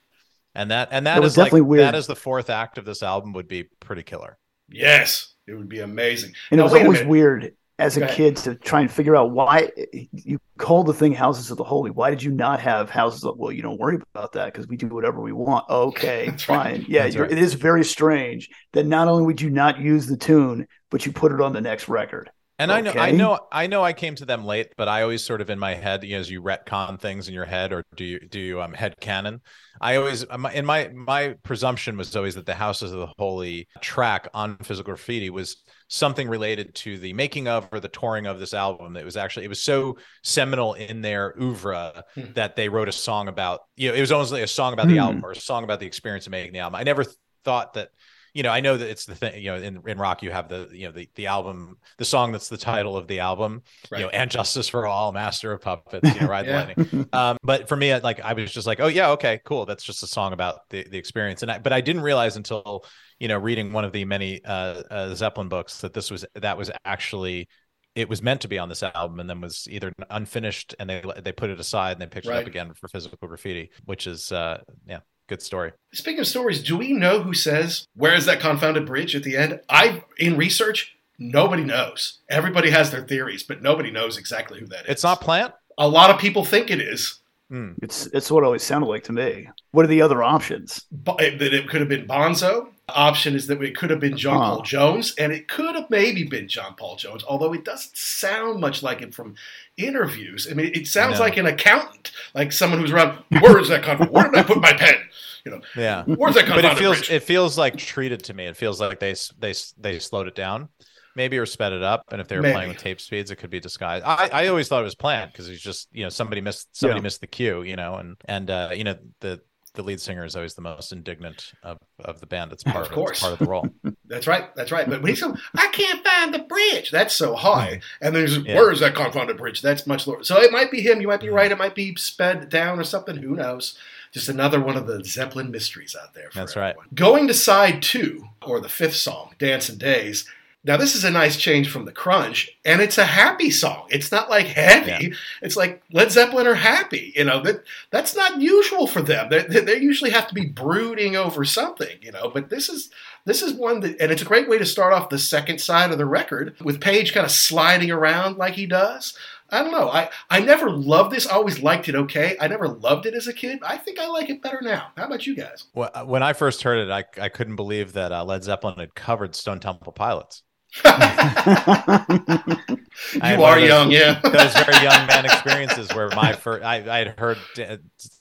And that and that, that is definitely like, weird. That is the fourth act of this album would be pretty killer. Yes. It would be amazing. And now, it was always weird as a kid to try and figure out why you called the thing houses of the holy. Why did you not have houses of well, you don't worry about that because we do whatever we want. [LAUGHS] Okay, fine. Right. Yeah, right. it is very strange that not only would you not use the tune, but you put it on the next record. And okay. I know, I know, I know, I came to them late, but I always sort of in my head, you know, as you retcon things in your head, or do you do you um head canon? I always in my my presumption was always that the Houses of the Holy track on Physical Graffiti was something related to the making of or the touring of this album. It was actually it was so seminal in their oeuvre hmm. that they wrote a song about. You know, it was almost like a song about the hmm. album or a song about the experience of making the album. I never thought that you know, I know that it's the thing, you know, in, in rock, you have the, you know, the, the album, the song that's the title of the album, right. you know, and Justice for All, Master of Puppets, you know, [LAUGHS] Ride yeah. the Lightning. Um, but for me, like, I was just like, oh, yeah, okay, cool. That's just a song about the, the experience. And I, but I didn't realize until, you know, reading one of the many uh, uh, Zeppelin books that this was, that was actually, it was meant to be on this album and then was either unfinished and they they put it aside and they picked right. it up again for physical graffiti, which is uh, yeah, good story. Speaking of stories, do we know who says where is that confounded bridge at the end? I in research, nobody knows. Everybody has their theories, but nobody knows exactly who that is. It's not Plant. A lot of people think it is. Mm. It's it's what it always sounded like to me. What are the other options? That it, it could have been Bonzo. Option is that it could have been John huh. Paul Jones, and it could have maybe been John Paul Jones, although it doesn't sound much like it from interviews. I mean, it sounds like an accountant, like someone who's around. Where is that? Con- [LAUGHS] where did I put my pen? You know, yeah. Where's that? But it feels it feels like treated to me. It feels like they they they slowed it down maybe or sped it up. And if they were maybe. playing with tape speeds, it could be disguised. I, I always thought it was planned because he's just you know somebody missed somebody yeah. missed the cue, you know, and and uh, you know the the lead singer is always the most indignant of, of the band. It's part of, course. part of the role. [LAUGHS] that's right. That's right. But when he's going, I can't find the bridge. That's so high. And there's yeah. where is that confounded bridge? That's much lower. So it might be him. You might be mm-hmm. right. It might be sped down or something. Who knows? Just another one of the Zeppelin mysteries out there. That's everyone. right. Going to side two, or the fifth song, Dancing Days. Now, this is a nice change from the Crunge, and it's a happy song. It's not like heavy. Yeah. It's like Led Zeppelin are happy. You know that that's not usual for them. They, they usually have to be brooding over something. You know, but this is this is one that, and it's a great way to start off the second side of the record with Page kind of sliding around like he does. I don't know. I, I never loved this. I always liked it okay. I never loved it as a kid. I think I like it better now. How about you guys? Well, when I first heard it, I, I couldn't believe that uh, Led Zeppelin had covered Stone Temple Pilots. [LAUGHS] you are those, young, yeah. [LAUGHS] those very young man experiences where my first, I, I had heard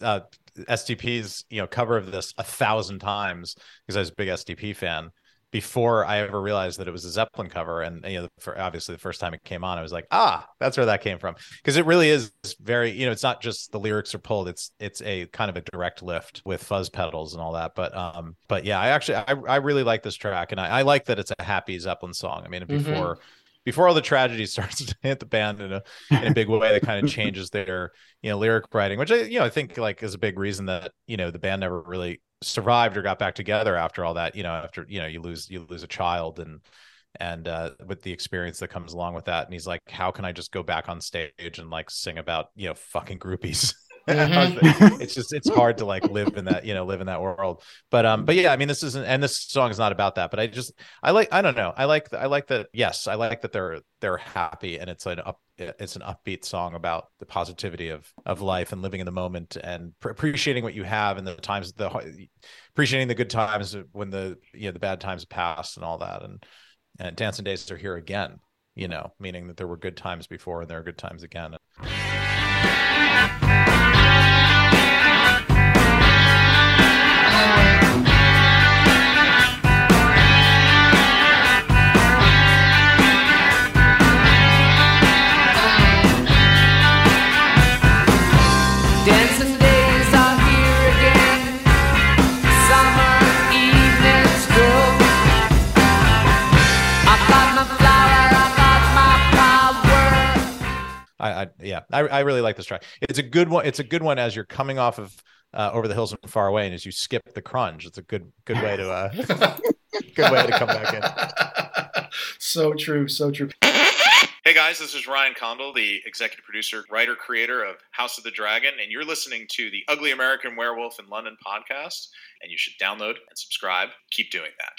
uh, STP's, you know, cover of this a thousand times because I was a big STP fan before I ever realized that it was a Zeppelin cover. And you know, for obviously the first time it came on, I was like, ah, that's where that came from. Because it really is very, you know, it's not just the lyrics are pulled; it's it's a kind of a direct lift with fuzz pedals and all that. But um, but yeah, I actually I, I really like this track, and I, I like that it's a happy Zeppelin song. I mean, mm-hmm. before. Mm-hmm. Before all the tragedy [LAUGHS] starts to hit the band in a in a big way, that kind of changes their you know lyric writing, which I you know I think like is a big reason that you know the band never really survived or got back together after all that you know after you know you lose you lose a child and and uh with the experience that comes along with that. And he's like how can i just go back on stage and like sing about you know fucking groupies [LAUGHS] mm-hmm. [LAUGHS] it's just it's hard to like live in that you know live in that world. But um but yeah i mean this isn't and this song is not about that but i just i like i don't know. I like i like that yes i like that they're they're happy and it's an up it's an upbeat song about the positivity of of life and living in the moment and pr- appreciating what you have and the times the appreciating the good times when the you know the bad times passed and all that. And and dancing days are here again you know meaning that there were good times before and there are good times again I, I yeah, I, I really like this track. It's a good one. It's a good one as you're coming off of uh, over the hills and far away, and as you skip the Crunge, it's a good good way to uh, [LAUGHS] good way to come back in. [LAUGHS] So true, so true. Hey guys, this is Ryan Condal, the executive producer, writer, creator of House of the Dragon, and you're listening to the Ugly American Werewolf in London podcast. And you should download and subscribe. Keep doing that.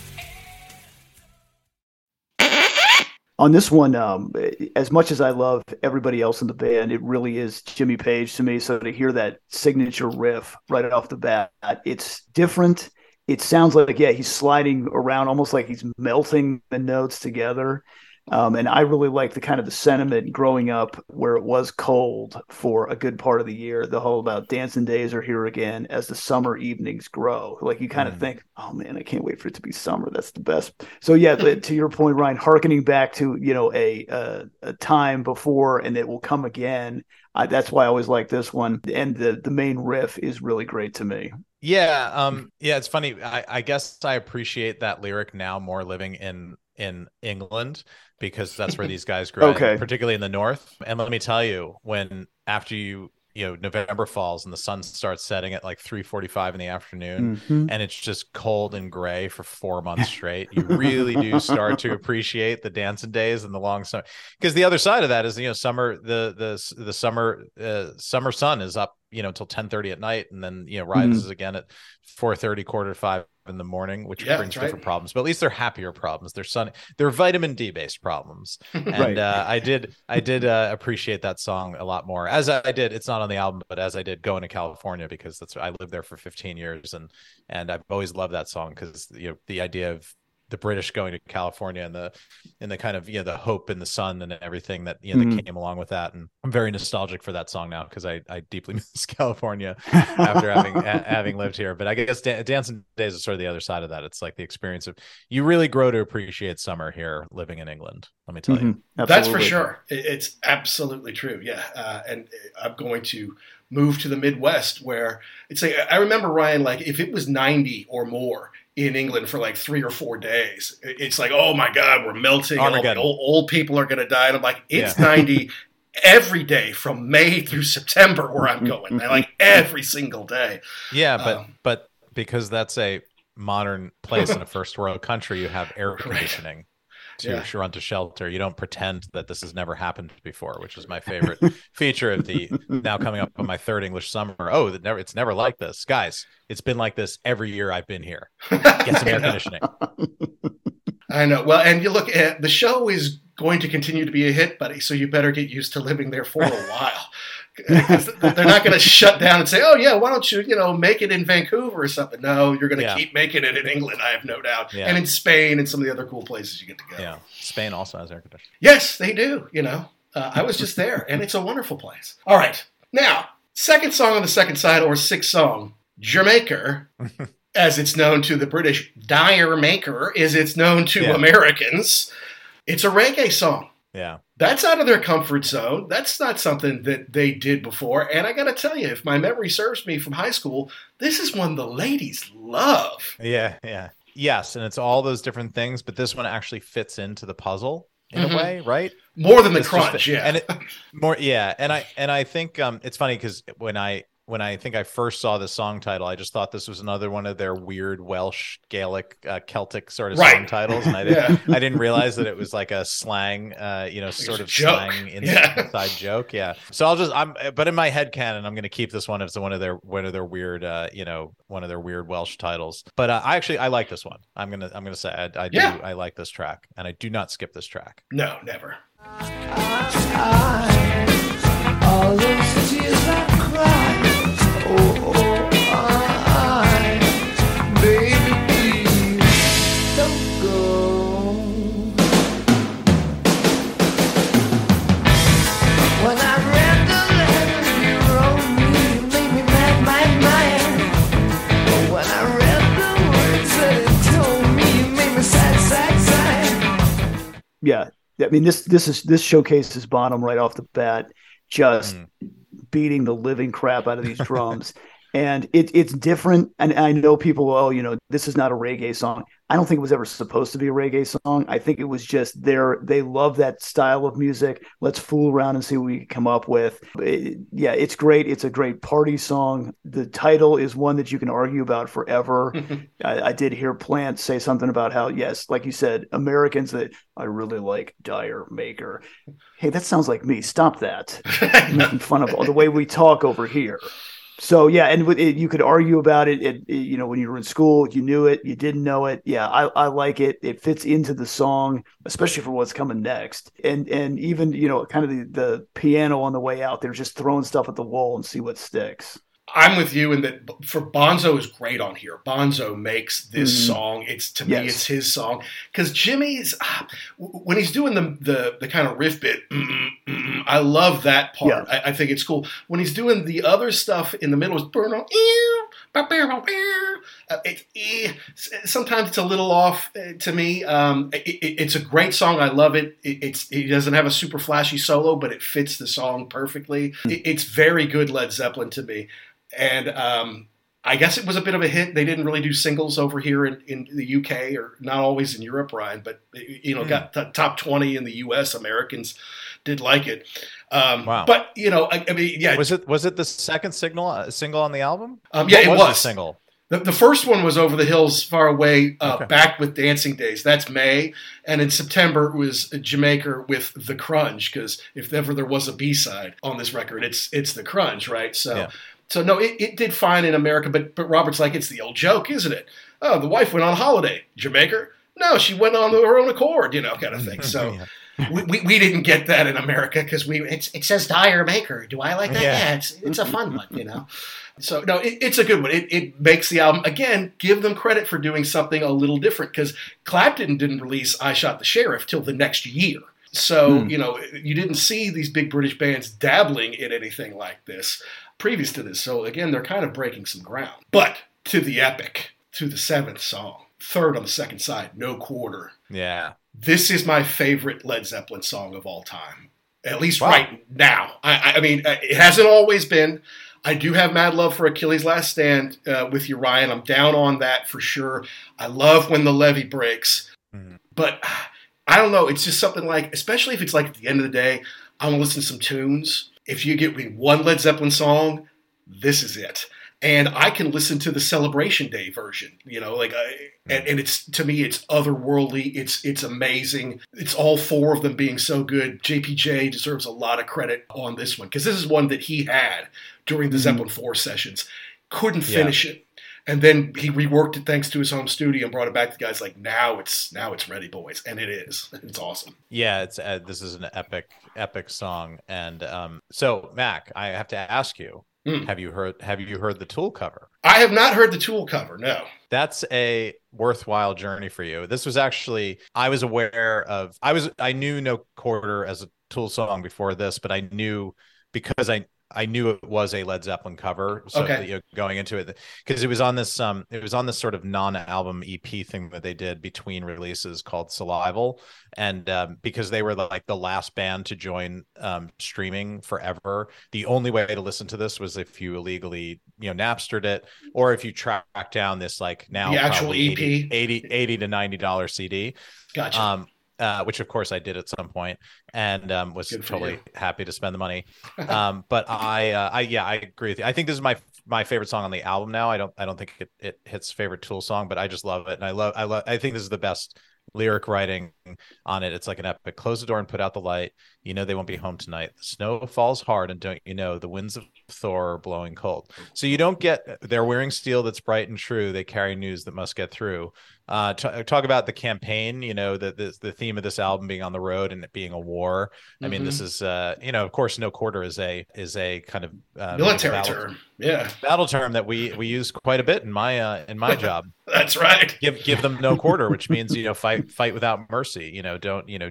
on this one, um, as much as I love everybody else in the band, it really is Jimmy Page to me. So to hear that signature riff right off the bat, it's different. It sounds like yeah, he's sliding around almost like he's melting the notes together. Um, and I really like the kind of the sentiment growing up where it was cold for a good part of the year. The whole about dancing days are here again as the summer evenings grow. Like you kind mm. of think, oh man, I can't wait for it to be summer. That's the best. So yeah, to your point, Ryan, harkening back to you know a a, a time before and it will come again. I, that's why I always like this one. And the the main riff is really great to me. Yeah, um, yeah, it's funny. I, I guess I appreciate that lyric now more living in in England because that's where [LAUGHS] these guys grow, okay. particularly in the north. And let me tell you, when after you you know November falls and the sun starts setting at like 3:45 in the afternoon mm-hmm. and it's just cold and gray for 4 [LAUGHS] months straight you really do start to appreciate the dancing days and the long summer because the other side of that is you know summer the the the summer uh, summer sun is up you know until 10:30 at night and then you know rises mm-hmm. again at 4:30 quarter to 5 in the morning, which yeah, brings different right. problems. But at least they're happier problems. They're sunny. They're vitamin D based problems. [LAUGHS] And right. uh, I did I did uh, appreciate that song a lot more. As I did, it's not on the album, but as I did going to California because that's I lived there for 15 years and and I've always loved that song because you know the idea of the British going to California and the and the kind of you know the hope and the sun and everything that you know mm-hmm. that came along with that. And I'm very nostalgic for that song now because I I deeply [LAUGHS] miss California after [LAUGHS] having a, having lived here. But I guess da- dancing days is sort of the other side of that. It's like the experience of you really grow to appreciate summer here living in England. Let me tell mm-hmm. you, that's for sure. It's absolutely true. Yeah, uh, and I'm going to move to the Midwest where it's like I remember Ryan like if it was 90 or more in England for like three or four days. It's like, oh my God, we're melting. Old, old, people are going to die. And I'm like, it's yeah. 90 [LAUGHS] every day from May through September where I'm going. like [LAUGHS] every single day. Yeah, but um, but because that's a modern place in a [LAUGHS] first world country, you have air conditioning to yeah. run to shelter. You don't pretend that this has never happened before, which is my [LAUGHS] favorite feature of the now coming up on my third English summer. Oh, that never it's never like this, guys. It's been like this every year I've been here. Get some air [LAUGHS] conditioning. I know. Well, and you look at the show is going to continue to be a hit, buddy. So you better get used to living there for a while. They're not going to shut down and say, "Oh yeah, why don't you, you know, make it in Vancouver or something?" No, you're going to yeah. keep making it in England. I have no doubt, yeah. and in Spain and some of the other cool places you get to go. Yeah, Spain also has air conditioning. Yes, they do. You know, uh, I was just there, and it's a wonderful place. All right, now second song on the second side, or sixth song, Jamaica. [LAUGHS] as it's known to the British, D'yer Mak'er, is it's known to yeah. Americans. It's a reggae song. Yeah. That's out of their comfort zone. That's not something that they did before. And I got to tell you, if my memory serves me from high school, this is one the ladies love. Yeah, yeah. Yes, and it's all those different things, but this one actually fits into the puzzle in mm-hmm. a way, right? More than the this Crunge, yeah. And it, more yeah, and I and I think um it's funny cuz when I when I think I first saw the song title, I just thought this was another one of their weird Welsh, Gaelic, uh, Celtic sort of right. song titles, and I [LAUGHS] didn't yeah. I didn't realize that it was like a slang, uh, you know, sort of slang [LAUGHS] inside, yeah. inside joke. Yeah. So I'll just I'm, but in my head canon, I'm going to keep this one as one of their one of their weird, uh, you know, one of their weird Welsh titles. But uh, I actually I like this one. I'm gonna I'm gonna say I, I do yeah. I like this track, and I do not skip this track. No, never. I, I, yeah, I mean this this is this showcases Bonham right off the bat, just mm. beating the living crap out of these drums. [LAUGHS] and it, it's different. And I know people, oh, you know, this is not a reggae song. I don't think it was ever supposed to be a reggae song. I think it was just there. They love that style of music. Let's fool around and see what we can come up with. It, yeah, it's great. It's a great party song. The title is one that you can argue about forever. [LAUGHS] I, I, did hear Plant say something about how, yes, like you said, Americans that I really like D'yer Mak'er. Hey, that sounds like me. Stop that. [LAUGHS] making fun of all the way we talk over here so yeah, and it, you could argue about it, it, it, You know, when you were in school, you knew it, you didn't know it. Yeah, I, I like it. It fits into the song, especially for what's coming next. And and even you know, kind of the, the piano on the way out, they're just throwing stuff at the wall and see what sticks. I'm with you in that for Bonzo is great on here. Bonzo makes this mm-hmm. song. It's to yes. me, it's his song because Jimmy's ah, when he's doing the the, the kind of riff bit. Mm-mm, mm-mm, I love that part. Yeah. I, I, think it's cool when he's doing the other stuff in the middle. Is burn it, sometimes it's a little off uh, to me. Um, it, it's a great song. I love it. It's he doesn't have a super flashy solo, but it fits the song perfectly. Hmm. it's very good Led Zeppelin to me and um, I guess it was a bit of a hit. They didn't really do singles over here in, in the UK or not always in Europe, Ryan, but you know, mm. got t- top twenty in the US. Americans did like it. Um, wow. But you know, I, I, mean, yeah. Was it was it the second signal uh, single on the album? Um, yeah, what it was, was. single. The, the, first one was Over the Hills, Far Away, uh, okay. Back with Dancing Days. That's May. And in September, it was Jamaica with The Crunge, because if ever there was a B side on this record, it's it's The Crunge, right? So yeah. So no, it, it did fine in America, but but Robert's like it's the old joke, isn't it? Oh, the wife went on holiday, Jamaica. No, she went on her own accord, you know, kind of thing. [LAUGHS] So. yeah. We, we, we, didn't get that in America because we it says D'yer Mak'er. Do I like that? Yeah, yeah it's, it's a fun one, you know. So no, it, it's a good one. It, it makes the album again. Give them credit for doing something a little different because Clapton didn't release "I Shot the Sheriff" till the next year. So hmm. you know you didn't see these big British bands dabbling in anything like this previous to this. So again, they're kind of breaking some ground. But to the epic, to the seventh song, third on the second side, No Quarter. Yeah. This is my favorite Led Zeppelin song of all time, at least wow. right now. I, I, mean, uh, it hasn't always been. I do have mad love for Achilles' Last Stand uh, with you, Ryan. I'm down on that for sure. I love when the levee breaks, mm. but I don't know. It's just something like, especially if it's like at the end of the day, I want to listen to some tunes if you get me one Led Zeppelin song, this is it. And I can listen to the Celebration Day version, you know, like, I, and, and it's to me, it's otherworldly. It's it's amazing. It's all four of them being so good. JPJ deserves a lot of credit on this one because this is one that he had during the mm-hmm. Zeppelin Four sessions. Couldn't finish yeah. it and then he reworked it thanks to his home studio and brought it back. To guys like now it's now it's ready boys. And it is. [LAUGHS] It's awesome. Yeah it's uh, this is an epic epic song. And um so mac i have to ask you mm. have you heard have you heard the tool cover? I have not heard the tool cover no. That's a worthwhile journey for you. This was actually i was aware of i was i knew no quarter as a tool song before this but i knew because i I knew it was a Led Zeppelin cover. So okay. you know, going into it, because it was on this um, it was on this sort of non-album EP thing that they did between releases called Salival, and um, because they were like the last band to join um, streaming forever, the only way to listen to this was if you illegally, you know, Napstered it, or if you track down this like now the actual EP 80, 80, 80 to ninety dollar CD. Gotcha. Um, uh, which of course I did at some point, and um, was totally you. [LAUGHS] happy to spend the money. Um, but I, uh, I, yeah, I agree with you. I think this is my my favorite song on the album now. I don't, I don't think it, it hits favorite Tool song, but I just love it, and I love, I love, I think this is the best lyric writing on it. It's like an epic. Close the door and put out the light. You know they won't be home tonight. The snow falls hard, and don't you know the winds of Thor blowing cold. So you don't get. They're wearing steel that's bright and true. They carry news that must get through. Uh, t- talk about the campaign. You know the, the, the theme of this album being on the road and it being a war. I mm-hmm. mean, this mm-hmm. is uh, you know, of course, no quarter is a is a kind of uh, military battle, term. Yeah, battle term that we we use quite a bit in my uh, in my [LAUGHS] job. That's right. Give give them no quarter, which [LAUGHS] means you know fight fight without mercy. You know, don't you know,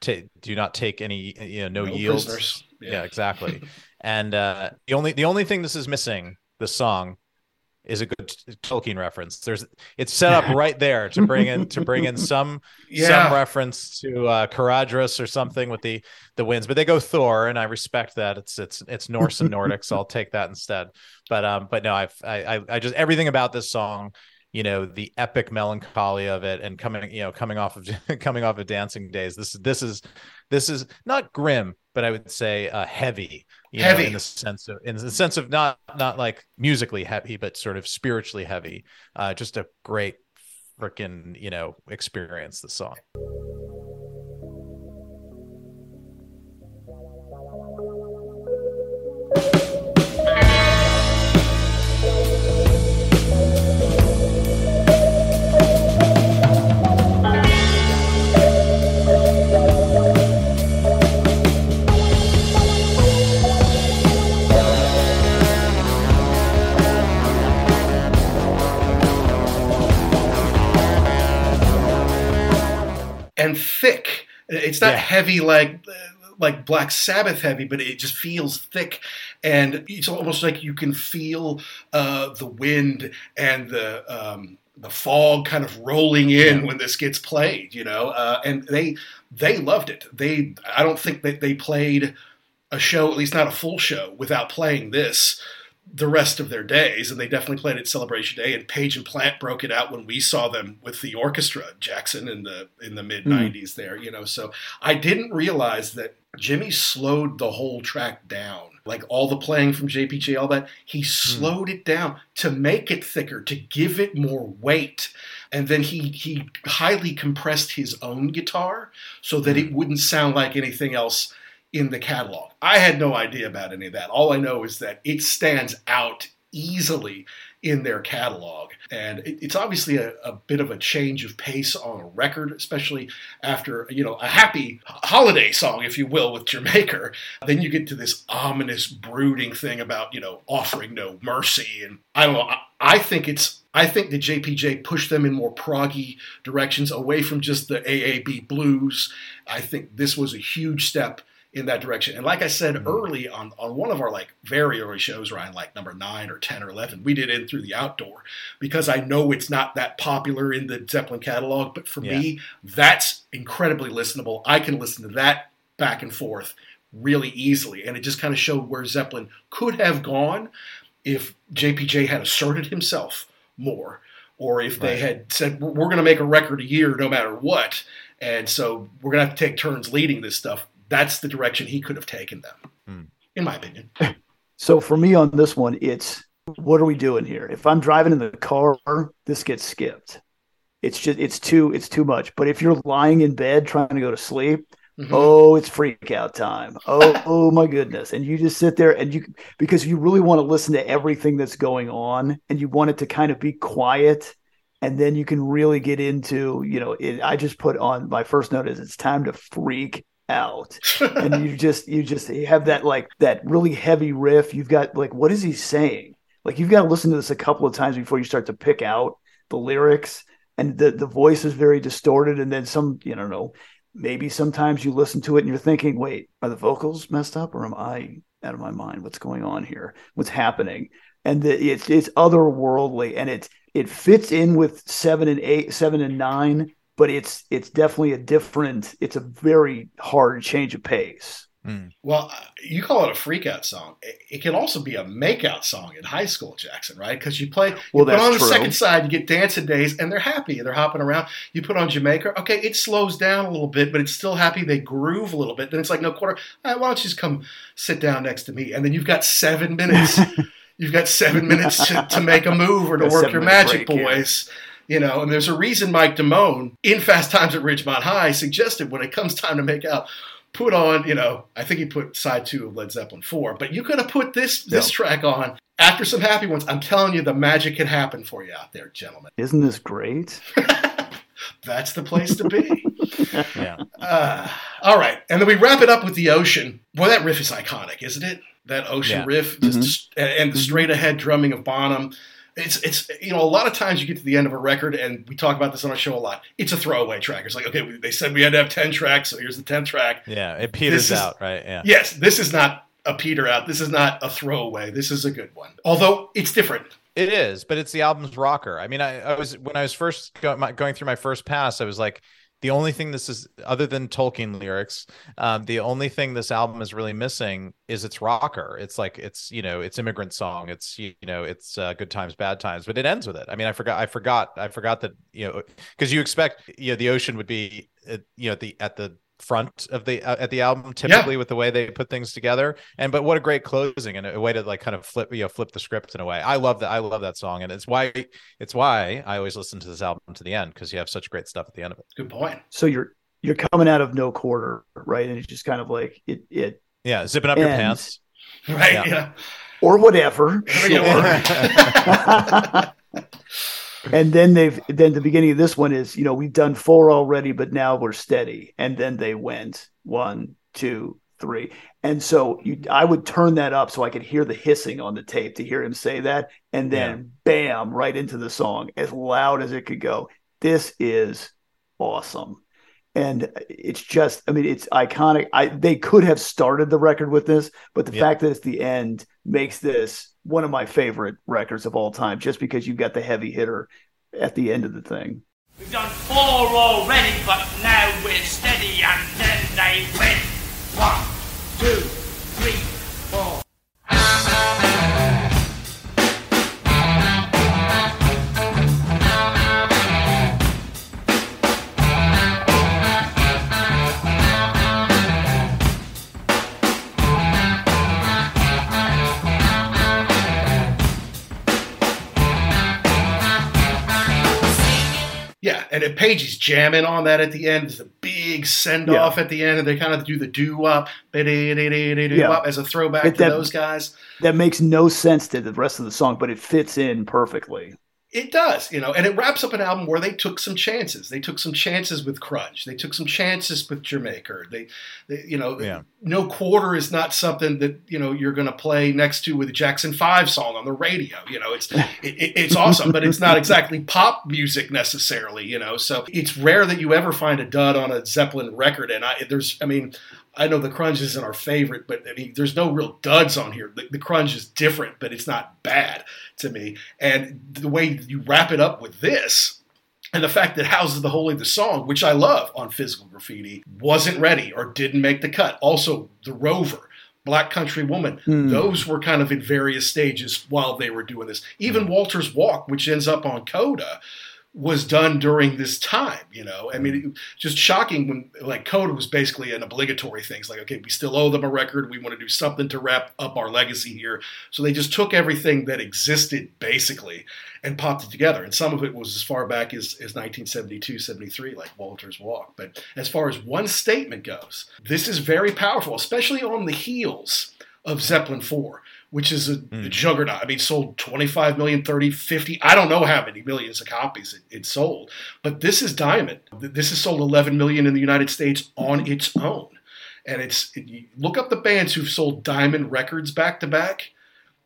t- do not take any you know no, no yields. Yeah. yeah. exactly. [LAUGHS] and uh, the only the only thing this is missing, the song, is a good Tolkien reference. There's it's set up [LAUGHS] right there to bring in to bring in some yeah. some reference to uh Caradhras or something with the the winds, but they go Thor, and I respect that. It's it's it's Norse and Nordic, so I'll [LAUGHS] take that instead. But um, but no, I've I I just everything about this song you know the epic melancholy of it and coming you know coming off of coming off of dancing days this this is this is not grim but i would say uh, heavy heavy know, in the sense of in the sense of not not like musically heavy but sort of spiritually heavy. Uh, just a great freaking you know experience the song and thick. It's not yeah. heavy like like Black Sabbath heavy, but it just feels thick, and it's almost like you can feel uh, the wind and the um, the fog kind of rolling in yeah. when this gets played. You know, uh, and they they loved it. They I don't think that they played a show, at least not a full show, without playing this the rest of their days, and they definitely played it Celebration Day. And Page and Plant broke it out when we saw them with the orchestra, Jackson in the in the mid '90s. Mm. There, you know, so I didn't realize that Jimmy slowed the whole track down, like all the playing from JPJ, all that. He hmm. slowed mm. it down to make it thicker, to give it more weight. And then he he highly compressed his own guitar so that it hmm. wouldn't sound like anything else in the catalog. I had no idea about any of that. All I know is that it stands out easily in their catalog. And it's obviously a, a, bit of a change of pace on a record, especially after, you know, a happy holiday song, if you will, with Jamaica. Then you get to this ominous, brooding thing about, you know, offering no mercy. And I don't know, I, I think it's I think the JPJ pushed them in more proggy directions away from just the AAB blues. I think this was a huge step in that direction. And like I said mm-hmm. early on on one of our like very early shows, Ryan, like number nine or ten or eleven, we did in through the outdoor because I know it's not that popular in the Zeppelin catalog, but for yeah. me, that's incredibly listenable. I can listen to that back and forth really easily, and it just kind of showed where Zeppelin could have gone if JPJ had asserted himself more, or if they had said we're going to make a record a year no matter what. And so we're going to have to take turns leading this stuff that's the direction he could have taken them, hmm. in my opinion. [LAUGHS] So for me on this one, it's what are we doing here? If I'm driving in the car, this gets skipped. It's just it's too it's too much. But if you're lying in bed trying to go to sleep, mm-hmm. oh, it's freak out time. Oh, [LAUGHS] oh my goodness. And you just sit there and you because you really want to listen to everything that's going on and you want it to kind of be quiet and then you can really get into you know it, i just put on my first note is it's time to freak out. [LAUGHS] And you just you just you have that like that really heavy riff. You've got like what is he saying? Like you've got to listen to this a couple of times before you start to pick out the lyrics. And the the voice is very distorted. And then some you don't know maybe sometimes you listen to it and you're thinking wait are the vocals messed up or am i out of my mind? What's going on here? What's happening? And the, it's it's otherworldly. And it's it fits in with seven and eight seven and nine but it's it's definitely a different it's a very hard change of pace. Mm. well uh, you call it a freakout song. It, it, can also be a makeout song in high school jackson right? Because you play you well, put on the true. second side you get dancing days and they're happy they're hopping around. You put on jamaica okay it slows down a little bit but it's still happy they groove a little bit. Then it's like no quarter right, why don't you just come sit down next to me? And then you've got seven minutes. [LAUGHS] You've got seven minutes to, to make a move or to work your magic break, boys. yeah you know, and there's a reason Mike Damone in Fast Times at Ridgemont High suggested when it comes time to make out, put on, you know, I think he put side two of Led Zeppelin four, but you could have put this this track on after some happy ones. I'm telling you, the magic can happen for you out there, gentlemen. Isn't this great? [LAUGHS] That's the place to be. [LAUGHS] yeah. Uh, all right, and then we wrap it up with the ocean. Boy, that riff is iconic, isn't it? That ocean yeah. riff, just mm-hmm. and the mm-hmm. straight ahead drumming of Bonham it's it's you know a lot of times you get to the end of a record and we talk about this on our show a lot. It's a throwaway track. It's like okay, they said we had to have ten tracks, so here's the tenth track. Yeah, it peters out, right? Yeah. Yes, this is not a peter out. This is not a throwaway. This is a good one. Although it's different. It is, but it's the album's rocker. I mean, I, I was when I was first go, my, going through my first pass, I was like, the only thing this is other than Tolkien lyrics, um, the only thing this album is really missing is its rocker. It's like it's you know it's immigrant song. It's you know it's uh, good times, bad times, but it ends with it. I mean, I forgot, I forgot, I forgot that you know because you expect you know the ocean would be uh, you know at the at the front of the uh, at the album typically yeah. with the way they put things together. And but what a great closing and a way to like kind of flip you know flip the script in a way. I love that i love that song. And it's why it's why i always listen to this album to the end because you have such great stuff at the end of it. Good point. So you're you're coming out of no quarter right? And it's just kind of like it it yeah zipping up ends. your pants. Right yeah, yeah. or whatever. Sure. [LAUGHS] [LAUGHS] [LAUGHS] and then they've then the beginning of this one is you know we've done four already but now we're steady. And then they went one two three. And so you i would turn that up so i could hear the hissing on the tape to hear him say that. And then yeah. bam right into the song as loud as it could go. This is awesome. And it's just i mean it's iconic. I they could have started the record with this but the yeah. fact that it's the end makes this one of my favorite records of all time just because you've got the heavy hitter at the end of the thing. We've done four already but now we're steady and then they win. One two and if Page is jamming on that at the end, there's a big send off yeah. at the end, and they kind of do the doo wop, yeah. as a throwback to that, those guys. That makes no sense to the rest of the song, but it fits in perfectly. It does, you know, and it wraps up an album where they took some chances. They took some chances with Crunge. They took some chances with Jamaica. They, they you know, yeah. no quarter is not something that you know you're going to play next to with a Jackson Five song on the radio. You know, it's [LAUGHS] it, it's awesome, but it's not exactly pop music necessarily. You know, so it's rare that you ever find a dud on a Zeppelin record. And I, there's, I mean, I know the crunge isn't our favorite, but I mean, there's no real duds on here. The, the, crunge is different, but it's not bad to me. And the way you wrap it up with this, and the fact that Houses the Holy the song, which I love on Physical Graffiti, wasn't ready or didn't make the cut. Also, The Rover, Black Country Woman, mm. those were kind of in various stages while they were doing this. Even mm. Walter's Walk, which ends up on Coda, was done during this time. You know, I mean, it, just shocking when like Coda was basically an obligatory thing. It's like, okay, we still owe them a record. We want to do something to wrap up our legacy here. So they just took everything that existed basically and popped it together. And some of it was as far back as, as 1972, 73, like Walter's Walk. But as far as one statement goes, this is very powerful, especially on the heels of Zeppelin 4 which is a, mm. a, juggernaut. I mean, sold 25 million, 30, 50. I don't know how many millions of copies it, it, sold, but this is Diamond. This has sold 11 million in the United States on its own. And it's it, look up the bands who've sold Diamond records back to back.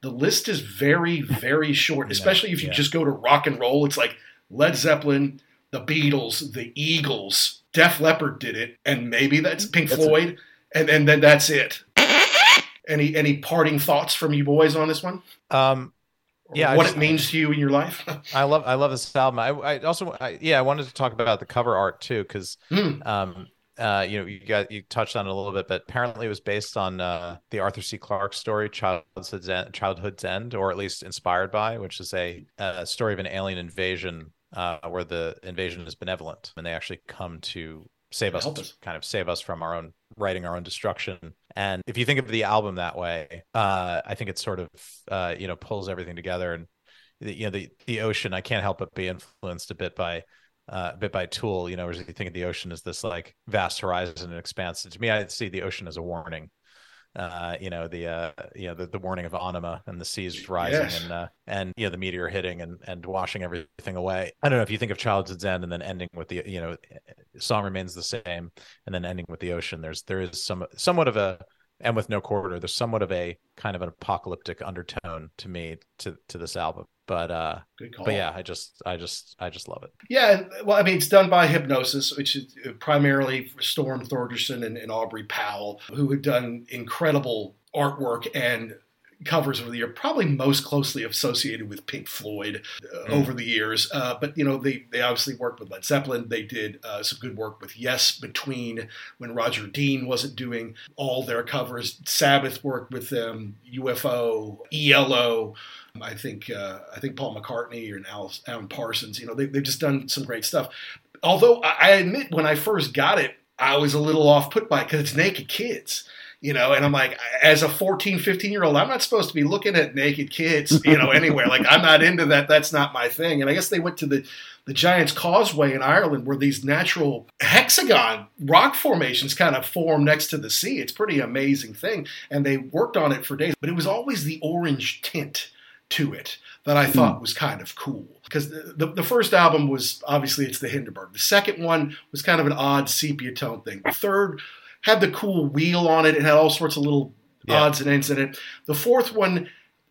The list is very, very [LAUGHS] short, yeah, especially if you yeah. just go to rock and roll. It's like Led Zeppelin, the Beatles, the Eagles, Def Leppard did it, and maybe that's Pink that's Floyd, and, and then that's it. Any any parting thoughts from you boys on this one? Um, yeah, what just, it means to you in your life. [LAUGHS] I love I love this album. I, I also I, yeah I wanted to talk about the cover art too because mm. um uh you know you got you touched on it a little bit, but apparently it was based on uh, the Arthur C. Clarke story Childhood's End, Childhood's End, or at least inspired by, which is a, a story of an alien invasion uh, where the invasion is benevolent and they actually come to save us, us, kind of save us from our own writing our own destruction. And if you think of the album that way, uh, I think it sort of uh, you know pulls everything together. And the, you know the the ocean, I can't help but be influenced a bit by uh, a bit by Tool. You know, as you think of the ocean as this like vast horizon and expanse. To me, I see the ocean as a warning uh, you know the uh, you know the, the warning of Anima and the seas rising yes. and uh, and you know the meteor hitting and and washing everything away. I don't know if you think of Childhood's End and then ending with the you know song remains the same and then ending with the ocean. There's there is some somewhat of a and with no quarter there's somewhat of a kind of an apocalyptic undertone to me to to this album but uh but yeah i just i just i just love it. Yeah well i mean it's done by Hipgnosis which is primarily storm thorgerson and, and aubrey powell who had done incredible artwork and covers over the year, probably most closely associated with Pink Floyd uh, mm. over the years. Uh, but you know, they they obviously worked with Led Zeppelin. They did uh, some good work with Yes between when Roger Dean wasn't doing all their covers. Sabbath worked with them. UFO, ELO. I think uh, I think Paul McCartney and Alan Parsons. You know, they, they've just done some great stuff. Although I admit, when I first got it, I was a little off put by it because it's naked kids you know and i'm like as a 14 15 year old i'm not supposed to be looking at naked kids you know anywhere like i'm not into that that's not my thing and i guess they went to the the giants causeway in ireland where these natural hexagon rock formations kind of form next to the sea it's pretty amazing thing and they worked on it for days but it was always the orange tint to it that I thought hmm. was kind of cool. Because the, the, the, first album was obviously it's the Hindenburg. The second one was kind of an odd sepia tone thing. The third had the cool wheel on it. It had all sorts of little yeah. odds and ends in it. The fourth one,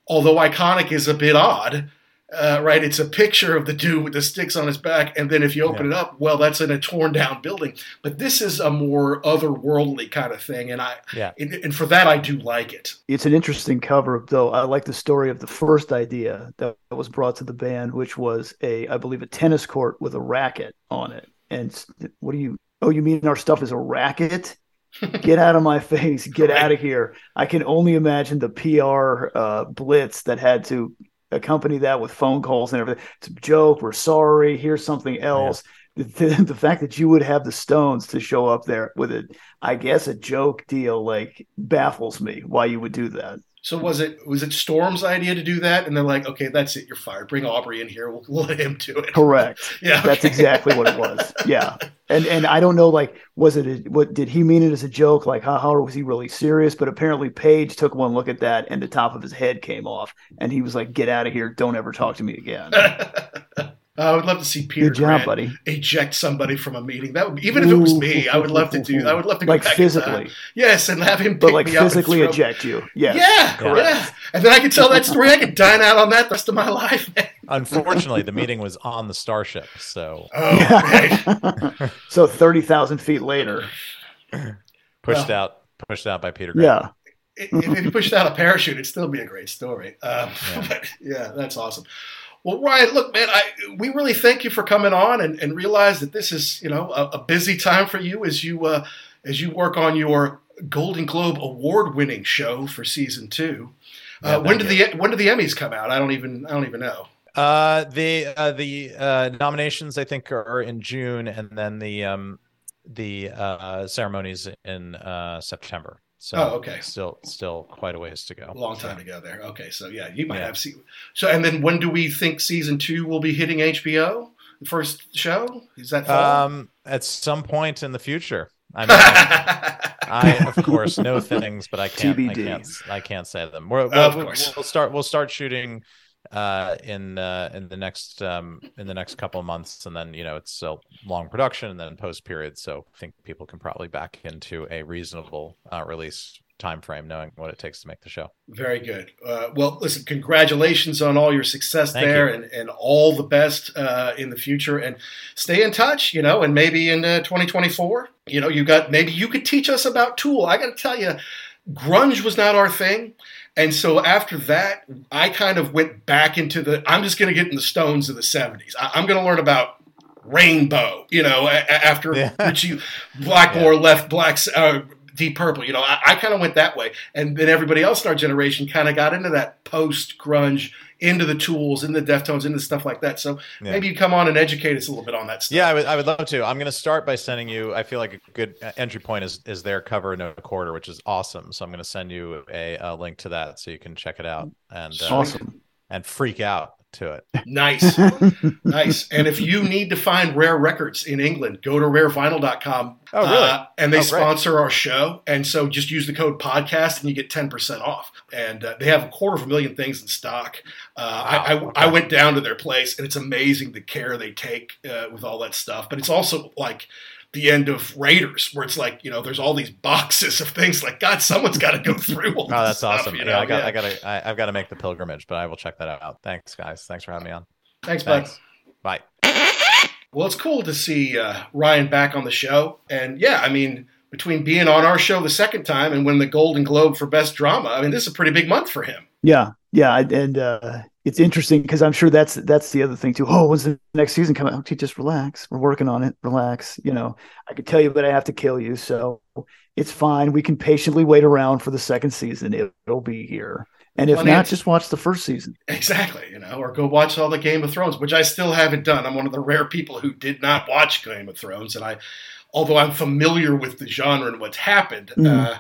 although iconic, is a bit odd. Uh, right, it's a picture of the dude with the sticks on his back, and then if you open yeah. it up, well, that's in a torn down building. But this is a more otherworldly kind of thing, and I, yeah, and, and for that I do like it. It's an interesting cover, though. I like the story of the first idea that was brought to the band, which was a, I believe, a tennis court with a racket on it. And what do you? Oh, you mean our stuff is a racket? Get out of my face. Get right. out of here. I can only imagine the pr uh, blitz that had to accompany that with phone calls and everything. It's a joke. We're sorry. Here's something else. Yeah. the, the, fact that you would have the stones to show up there with it i guess a joke deal like baffles me why you would do that so was it was it Storm's idea to do that? And they're like, okay, that's it, you're fired. Bring Aubrey in here. We'll, we'll let him do it. Correct. [LAUGHS] yeah, okay. that's exactly what it was. Yeah, and and I don't know, like, was it a, what did he mean it as a joke? Like, how, how was he really serious? But apparently, Page took one look at that, and the top of his head came off, and he was like, "Get out of here! Don't ever talk to me again." [LAUGHS] I would love to see Peter Good job, Grant buddy. eject somebody from a meeting. That would be, even if it was me, I would love to do. I would love to go like physically. Yes, and have him, but like physically eject you. Yes. Yeah, yeah, and then I could tell that story. I could dine out on that the rest of my life. Unfortunately, the meeting was on the starship, so oh, right. [LAUGHS] so thirty thousand feet later, pushed well, out, pushed out by Peter. Grant. Yeah. If he pushed out a parachute, it'd still be a great story. Um, yeah. [LAUGHS] But yeah, that's awesome. Well, Ryan, look, man, I, we really thank you for coming on and, and realize that this is, you know, a, a busy time for you as you uh, as you work on your Golden Globe award-winning show for season two. Uh, when did the when did the Emmys come out? I don't even I don't even know. Uh, the uh, the uh, nominations I think are in June, and then the um, the uh, ceremonies in uh, September. So oh, okay. Still, still quite a ways to go. A long time so. to go there. Okay, so yeah, you might yeah. have seen. So, and then when do we think season two will be hitting HBO? The first show is that fall? Um, at some point in the future. I mean, I [LAUGHS] of course know things, but I can't. TBD. I can't. I can't say them. We're, we'll, we'll, we'll start. We'll start shooting uh, in uh, in the next um, in the next couple of months, and then you know it's a long production and then post period. So I think people can probably back into a reasonable uh, release time frame, knowing what it takes to make the show. Very good. Uh, well, listen, congratulations on all your success Thank there, you. and and all the best uh, in the future. And stay in touch, you know, and maybe in uh, 2024, you know, you got maybe you could teach us about Tool. I got to tell you, grunge was not our thing and so after that, I kind of went back into the. I'm just going to get in the Stones of the '70s. I, am going to learn about Rainbow. You know, after yeah. [LAUGHS] Ritchie Blackmore yeah. left Black uh, Deep Purple. You know, I, I kind of went that way, and then everybody else in our generation kind of got into that post grunge into the tools, into the Deftones, into stuff like that. So yeah. maybe you come on and educate us a little bit on that stuff. Yeah, I would, I would love to. I'm going to start by sending you. I feel like a good entry point is is their cover no quarter, which is awesome. So I'm going to send you a, a, link to that so you can check it out and uh, awesome and freak out to it. [LAUGHS] Nice. nice. And if you need to find rare records in England, go to rarevinyl.com. Oh, really? Uh, and they oh, sponsor our show. And so just use the code podcast and you get 10% off. And uh, they have a quarter of a million things in stock. Uh, wow. I, I, okay. I, went down to their place and it's amazing the care they take uh, with all that stuff. But it's also like, the end of Raiders, where it's like you know, there's all these boxes of things. Like God, someone's got to go through. All [LAUGHS] oh, that's stuff, awesome. You know? Yeah, I got, yeah. I got to, I, have got to make the pilgrimage, but I will check that out. Thanks, guys. Thanks for having me on. Thanks, bud. Bye. Well, it's cool to see uh, Ryan back on the show, and yeah, I mean, between being on our show the second time and winning the Golden Globe for Best Drama, I mean, this is a pretty big month for him. Yeah, yeah, and uh, it's interesting because I'm sure that's that's the other thing too. Oh, when's the next season coming? Okay, just relax. We're working on it. Relax. You know, I could tell you, but I have to kill you. So it's fine. We can patiently wait around for the second season. It, will be here. And if not, just watch the first season. Exactly, you know, or go watch all the Game of Thrones, which I still haven't done. I'm one of the rare people who did not watch Game of Thrones, and I, although I'm familiar with the genre and what's happened, mm. uh,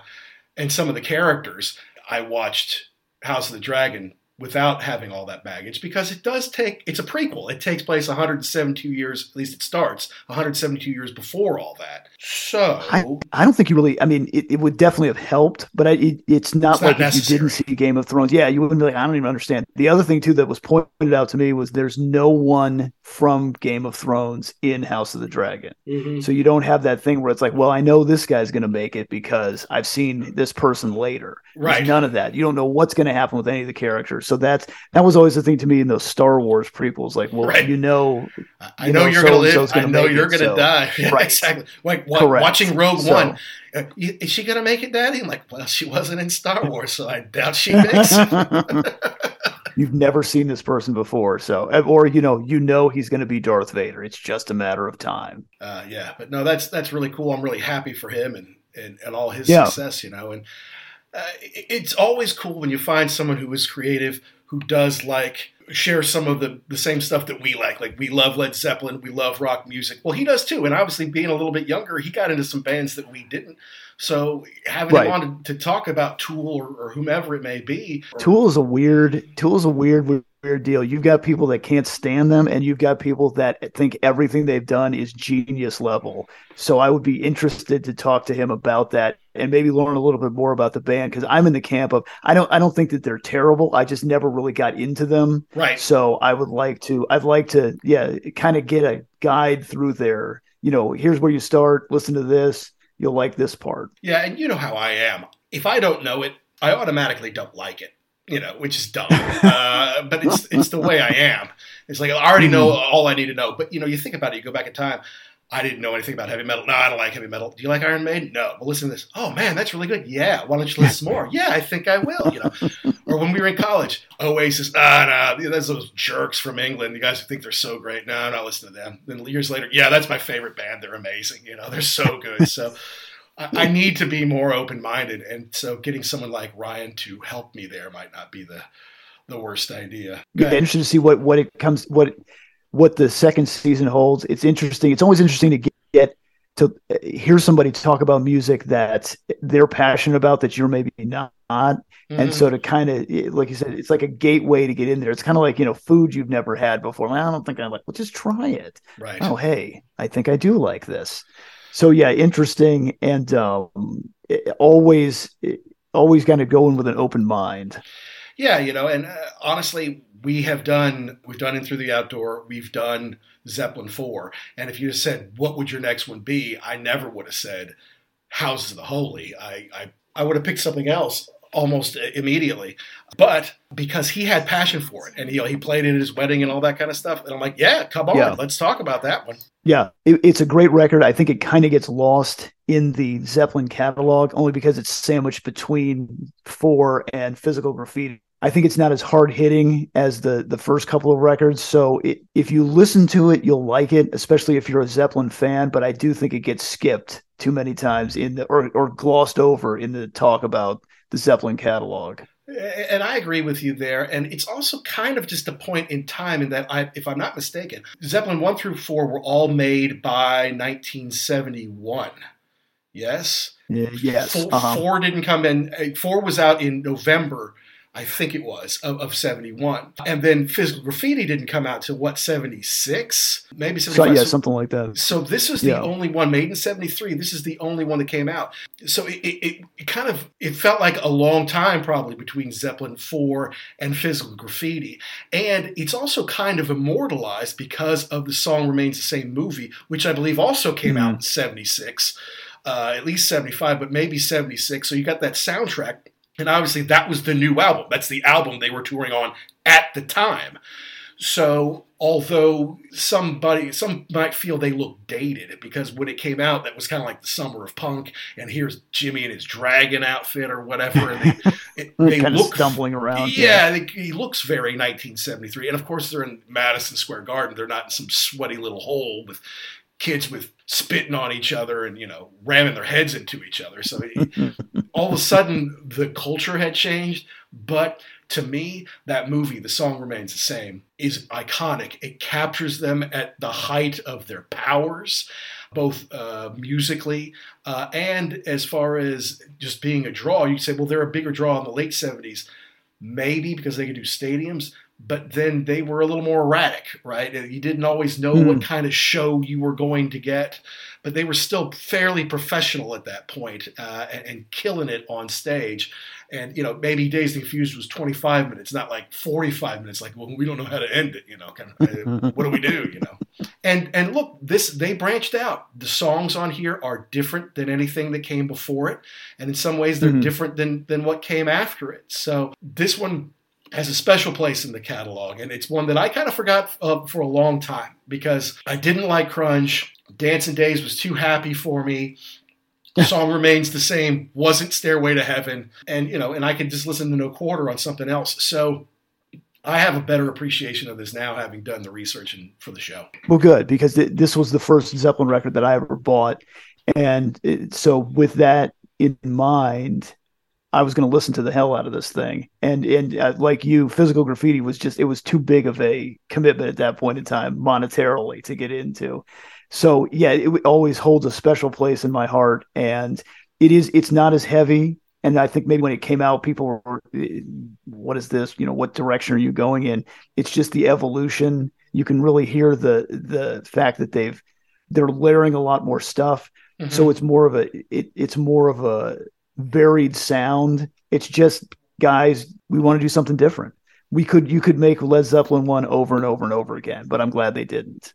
and some of the characters, I watched House of the Dragon without having all that baggage because it does take it's a prequel. It takes place 172 years at least it starts 172 years before all that. So i, I don't think you really i mean it, it would definitely have helped but I, it, it's not it's like not if you didn't see game of thrones. Yeah you wouldn't be like i don't even understand. The other thing too that was pointed out to me was there's no one from game of thrones in house of the dragon. Mm-hmm. so you don't have that thing where it's like well i know this guy's going to make it because i've seen this person later. Right. there's none of that. You don't know what's going to happen with any of the characters so that's that was always the thing to me in those Star Wars prequels. Like, well, right. you know, I know you are going to live. Gonna I know you're going to so. die. Yeah, [LAUGHS] right. Exactly. Like what, watching Rogue so, One. Uh, is she going to make it, Daddy? I'm like, well, she wasn't in Star Wars, so I doubt she makes. [LAUGHS] You've never seen this person before, so uh, or you know, you know he's going to be Darth Vader. It's just a matter of time. Uh, yeah, but no, that's that's really cool. I'm really happy for him and and, and all his yeah. success. You know, and uh, it's always cool when you find someone who is creative who does like share some of the, the same stuff that we like. Like we love Led Zeppelin, we love rock music. Well, he does too. And obviously, being a little bit younger, he got into some bands that we didn't. So having right. him on to, to, talk about Tool or, or, whomever it may be. Tool is a weird. Tool is a weird weird deal. You've got people that can't stand them, and you've got people that think everything they've done is genius level. So I would be interested to talk to him about that and maybe learn a little bit more about the band because I'm in the camp of I don't I don't think that they're terrible. I just never really got into them. Right. So I would like to I'd like to yeah kind of get a guide through there. You know, here's where you start. Listen to this. You'll like this part. Yeah, and you know how I am. If I don't know it, I automatically don't like it you know, which is dumb. [LAUGHS] Uh, but it's it's the way I am. It's like I already know all I need to know. But you know, you think about it. You go back in time. I didn't know anything about heavy metal. No, I don't like heavy metal. Do you like Iron Maiden? No. But listen to this. Oh man, that's really good. Yeah. Why don't you listen more? Yeah, I think I will. You know. or when we were in college, Oasis. Ah, no, there's those jerks from England. You guys think they're so great. No, I'm not listening to them. Then years later, yeah, that's my favorite band. They're amazing. You know, they're so good. So. I, need to be more open minded, and so getting someone like Ryan to help me there might not be the the worst idea. Interesting to see what what it comes what what the second season holds. It's interesting. It's always interesting to get, get to hear somebody talk about music that they're passionate about that you're maybe not. Mm-hmm. And so to kind of, like you said, it's like a gateway to get in there. It's kind of like, you know, food you've never had before. Well, I don't think I like, well, just try it. Right. Oh, hey, I think I do like this so yeah, interesting and um, always always kind of going with an open mind. Yeah, you know, and uh, honestly, we have done we've done in through the outdoor, we've done Zeppelin four, and if you had said what would your next one be, I never would have said Houses of the Holy. I I, I would have picked something else almost immediately. But because he had passion for it and he, he played it at his wedding and all that kind of stuff. And I'm like, yeah, come on, yeah. let's talk about that one. Yeah, it, it's a great record. I think it kind of gets lost in the Zeppelin catalog only because it's sandwiched between four and physical graffiti. I think it's not as hard hitting as the the first couple of records. So it, if you listen to it, you'll like it, especially if you're a Zeppelin fan. But I do think it gets skipped too many times in the or or glossed over in the talk about the Zeppelin catalog. And I agree with you there. And it's also kind of just a point in time in that, I, if I'm not mistaken, Zeppelin 1 through 4 were all made by 1971. Yes? Yeah, yes. 4, uh-huh. four didn't come in. Uh, 4 was out in November I think it was, of, of 71. And then Physical Graffiti didn't come out till what, 76? Maybe 75. So, yeah, something like that. So this was the yeah. only one made in 73. This is the only one that came out. So it, it, it, kind of, it felt like a long time probably between Zeppelin 4 and Physical Graffiti. And it's also kind of immortalized because of the song Remains the Same movie, which I believe also came mm-hmm. out in 76. Uh, at least 75, but maybe 76. So you got that soundtrack and obviously, that was the new album. That's the album they were touring on at the time. So although somebody some might feel they look dated because when it came out that was kind of like the summer of punk and here's jimmy in his dragon outfit or whatever and they, [LAUGHS] it, they kind look of stumbling around yeah, yeah. They, he looks very 1973 and of course they're in madison square garden they're not in some sweaty little hole with kids with spitting on each other and you know ramming their heads into each other so it, [LAUGHS] all of a sudden the culture had changed but to me, that movie, The Song Remains the Same, is iconic. It captures them at the height of their powers, both uh, musically uh, and as far as just being a draw. You say, well, they're a bigger draw in the late 70s. Maybe because they could do stadiums, but then they were a little more erratic, right? You didn't always know mm. what hmm. kind of show you were going to get, but they were still fairly professional at that point, uh, and, and, killing it on stage. And you know, maybe Days Confused was 25 minutes, not like 45 minutes. Like, well, we don't know how to end it. You know, kind of, uh, [LAUGHS] what do we do? You know, and and look, this they branched out. The songs on here are different than anything that came before it, and in some ways, they're mm-hmm. different than than what came after it. So this one has a special place in the catalog, and it's one that I kind of forgot uh, for a long time because I didn't like Crunge. Dancing Days was too happy for me. The song remains the same. Wasn't Stairway to Heaven, and you know, and I could just listen to No Quarter on something else. So I have a better appreciation of this now, having done the research and, for the show. Well, good because th- this was the first Zeppelin record that I ever bought, and it, so with that in mind, I was going to listen to the hell out of this thing. And and uh, like you, physical graffiti was just it was too big of a commitment at that point in time monetarily to get into. So yeah, it always holds a special place in my heart, and it is it's not as heavy. And I think maybe when it came out, people were, "What is this? You know, what direction are you going in?" It's just the evolution. You can really hear the the fact that they've they're layering a lot more stuff. Mm-hmm. So it's more of a it, it's more of a varied sound. It's just guys, we want to do something different. We could you could make Led Zeppelin one over and over and over again, but I'm glad they didn't.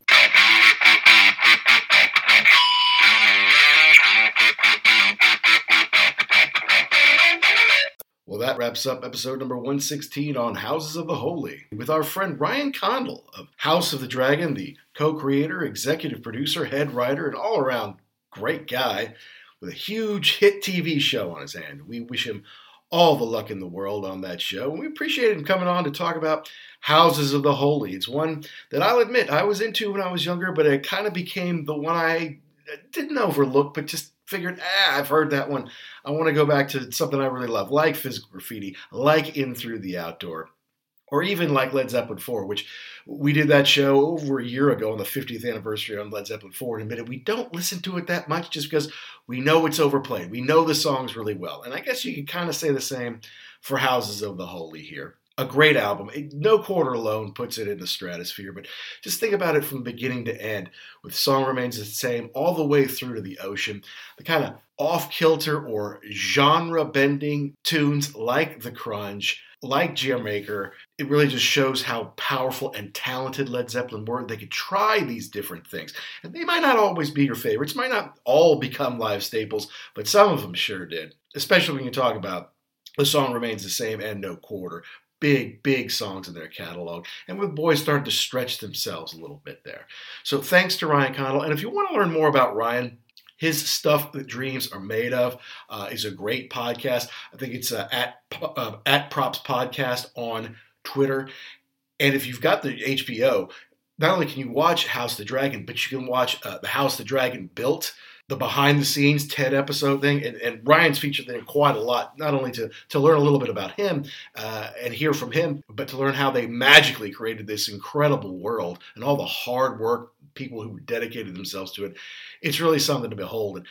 Well, that wraps up episode number 116 on Houses of the Holy with our friend Ryan Condal of House of the Dragon, the co creator, executive producer, head writer, and all around great guy with a huge hit TV show on his hand. We wish him all the luck in the world on that show. And we appreciate him coming on to talk about Houses of the Holy. It's one that I'll admit I was into when I was younger, but it kind of became the one I didn't overlook, but just figured, ah, I've heard that one. I want to go back to something I really love, like physical graffiti, like In Through the Outdoor or even like Led Zeppelin 4, which we did that show over a year ago on the 50th anniversary on Led Zeppelin 4 and admitted we don't listen to it that much just because we know it's overplayed. We know the songs really well. And I guess you could kind of say the same for Houses of the Holy here. A great album. No Quarter alone puts it in the stratosphere, but just think about it from beginning to end, with Song Remains the Same all the way through to the ocean. The kind of off kilter or genre bending tunes like The Crunge like Jamaica, it really just shows how powerful and talented Led Zeppelin were. They could try these different things. And they might not always be your favorites, might not all become live staples, but some of them sure did. Especially when you talk about the song remains the same and no quarter. Big, big songs in their catalog. And with boys starting to stretch themselves a little bit there. So thanks to Ryan Condal. And if you want to learn more about Ryan, his stuff that dreams are made of uh, is a great podcast. I think it's uh, at uh, at Props Podcast on Twitter. And if you've got the HBO, not only can you watch House the Dragon, but you can watch uh, the House the Dragon Built, the behind the scenes TED episode thing. And, and, Ryan's featured there quite a lot, not only to, to learn a little bit about him uh, and hear from him, but to learn how they magically created this incredible world and all the hard work, people who dedicated themselves to it it's really something to behold. And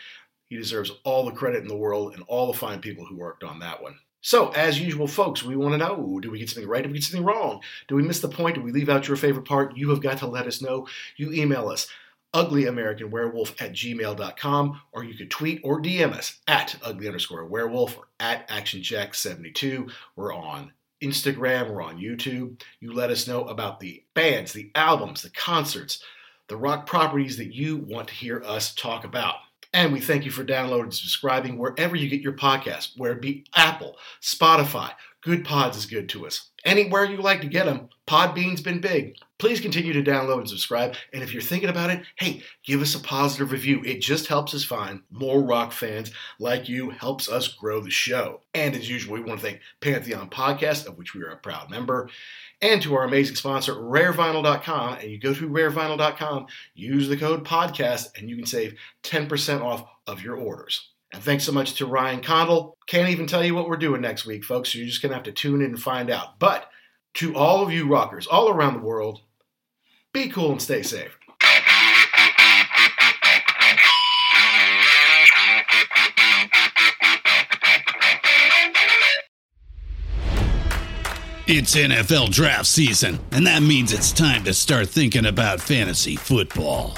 he deserves all the credit in the world and all the fine people who worked on that one. So, as usual, folks, we want to know do we get something right? Do we get something wrong? Do we miss the point? Do we leave out your favorite part? You have got to let us know. You email us uglyamericanwerewolf at gmail.com, or you could tweet or DM us at ugly underscore werewolf or at actionjack72. We're on Instagram, we're on YouTube. You let us know about the bands, the albums, the concerts, the rock properties that you want to hear us talk about. And we thank you for downloading and subscribing wherever you get your podcast, where it be Apple, Spotify, Good Pods is good to us. Anywhere you like to get them, Podbean's been big. Please continue to download and subscribe. And if you're thinking about it, hey, give us a positive review. It just helps us find more rock fans like you, helps us grow the show. And as usual, we want to thank Pantheon Podcast, of which we are a proud member, and to our amazing sponsor, rarevinyl.com. And you go to rarevinyl.com, use the code podcast, and you can save 10% off of your orders. And thanks so much to Ryan Condal. Can't even tell you what we're doing next week, folks. You're just going to have to tune in and find out. But to all of you rockers all around the world, be cool and stay safe. It's NFL draft season, and that means it's time to start thinking about fantasy football.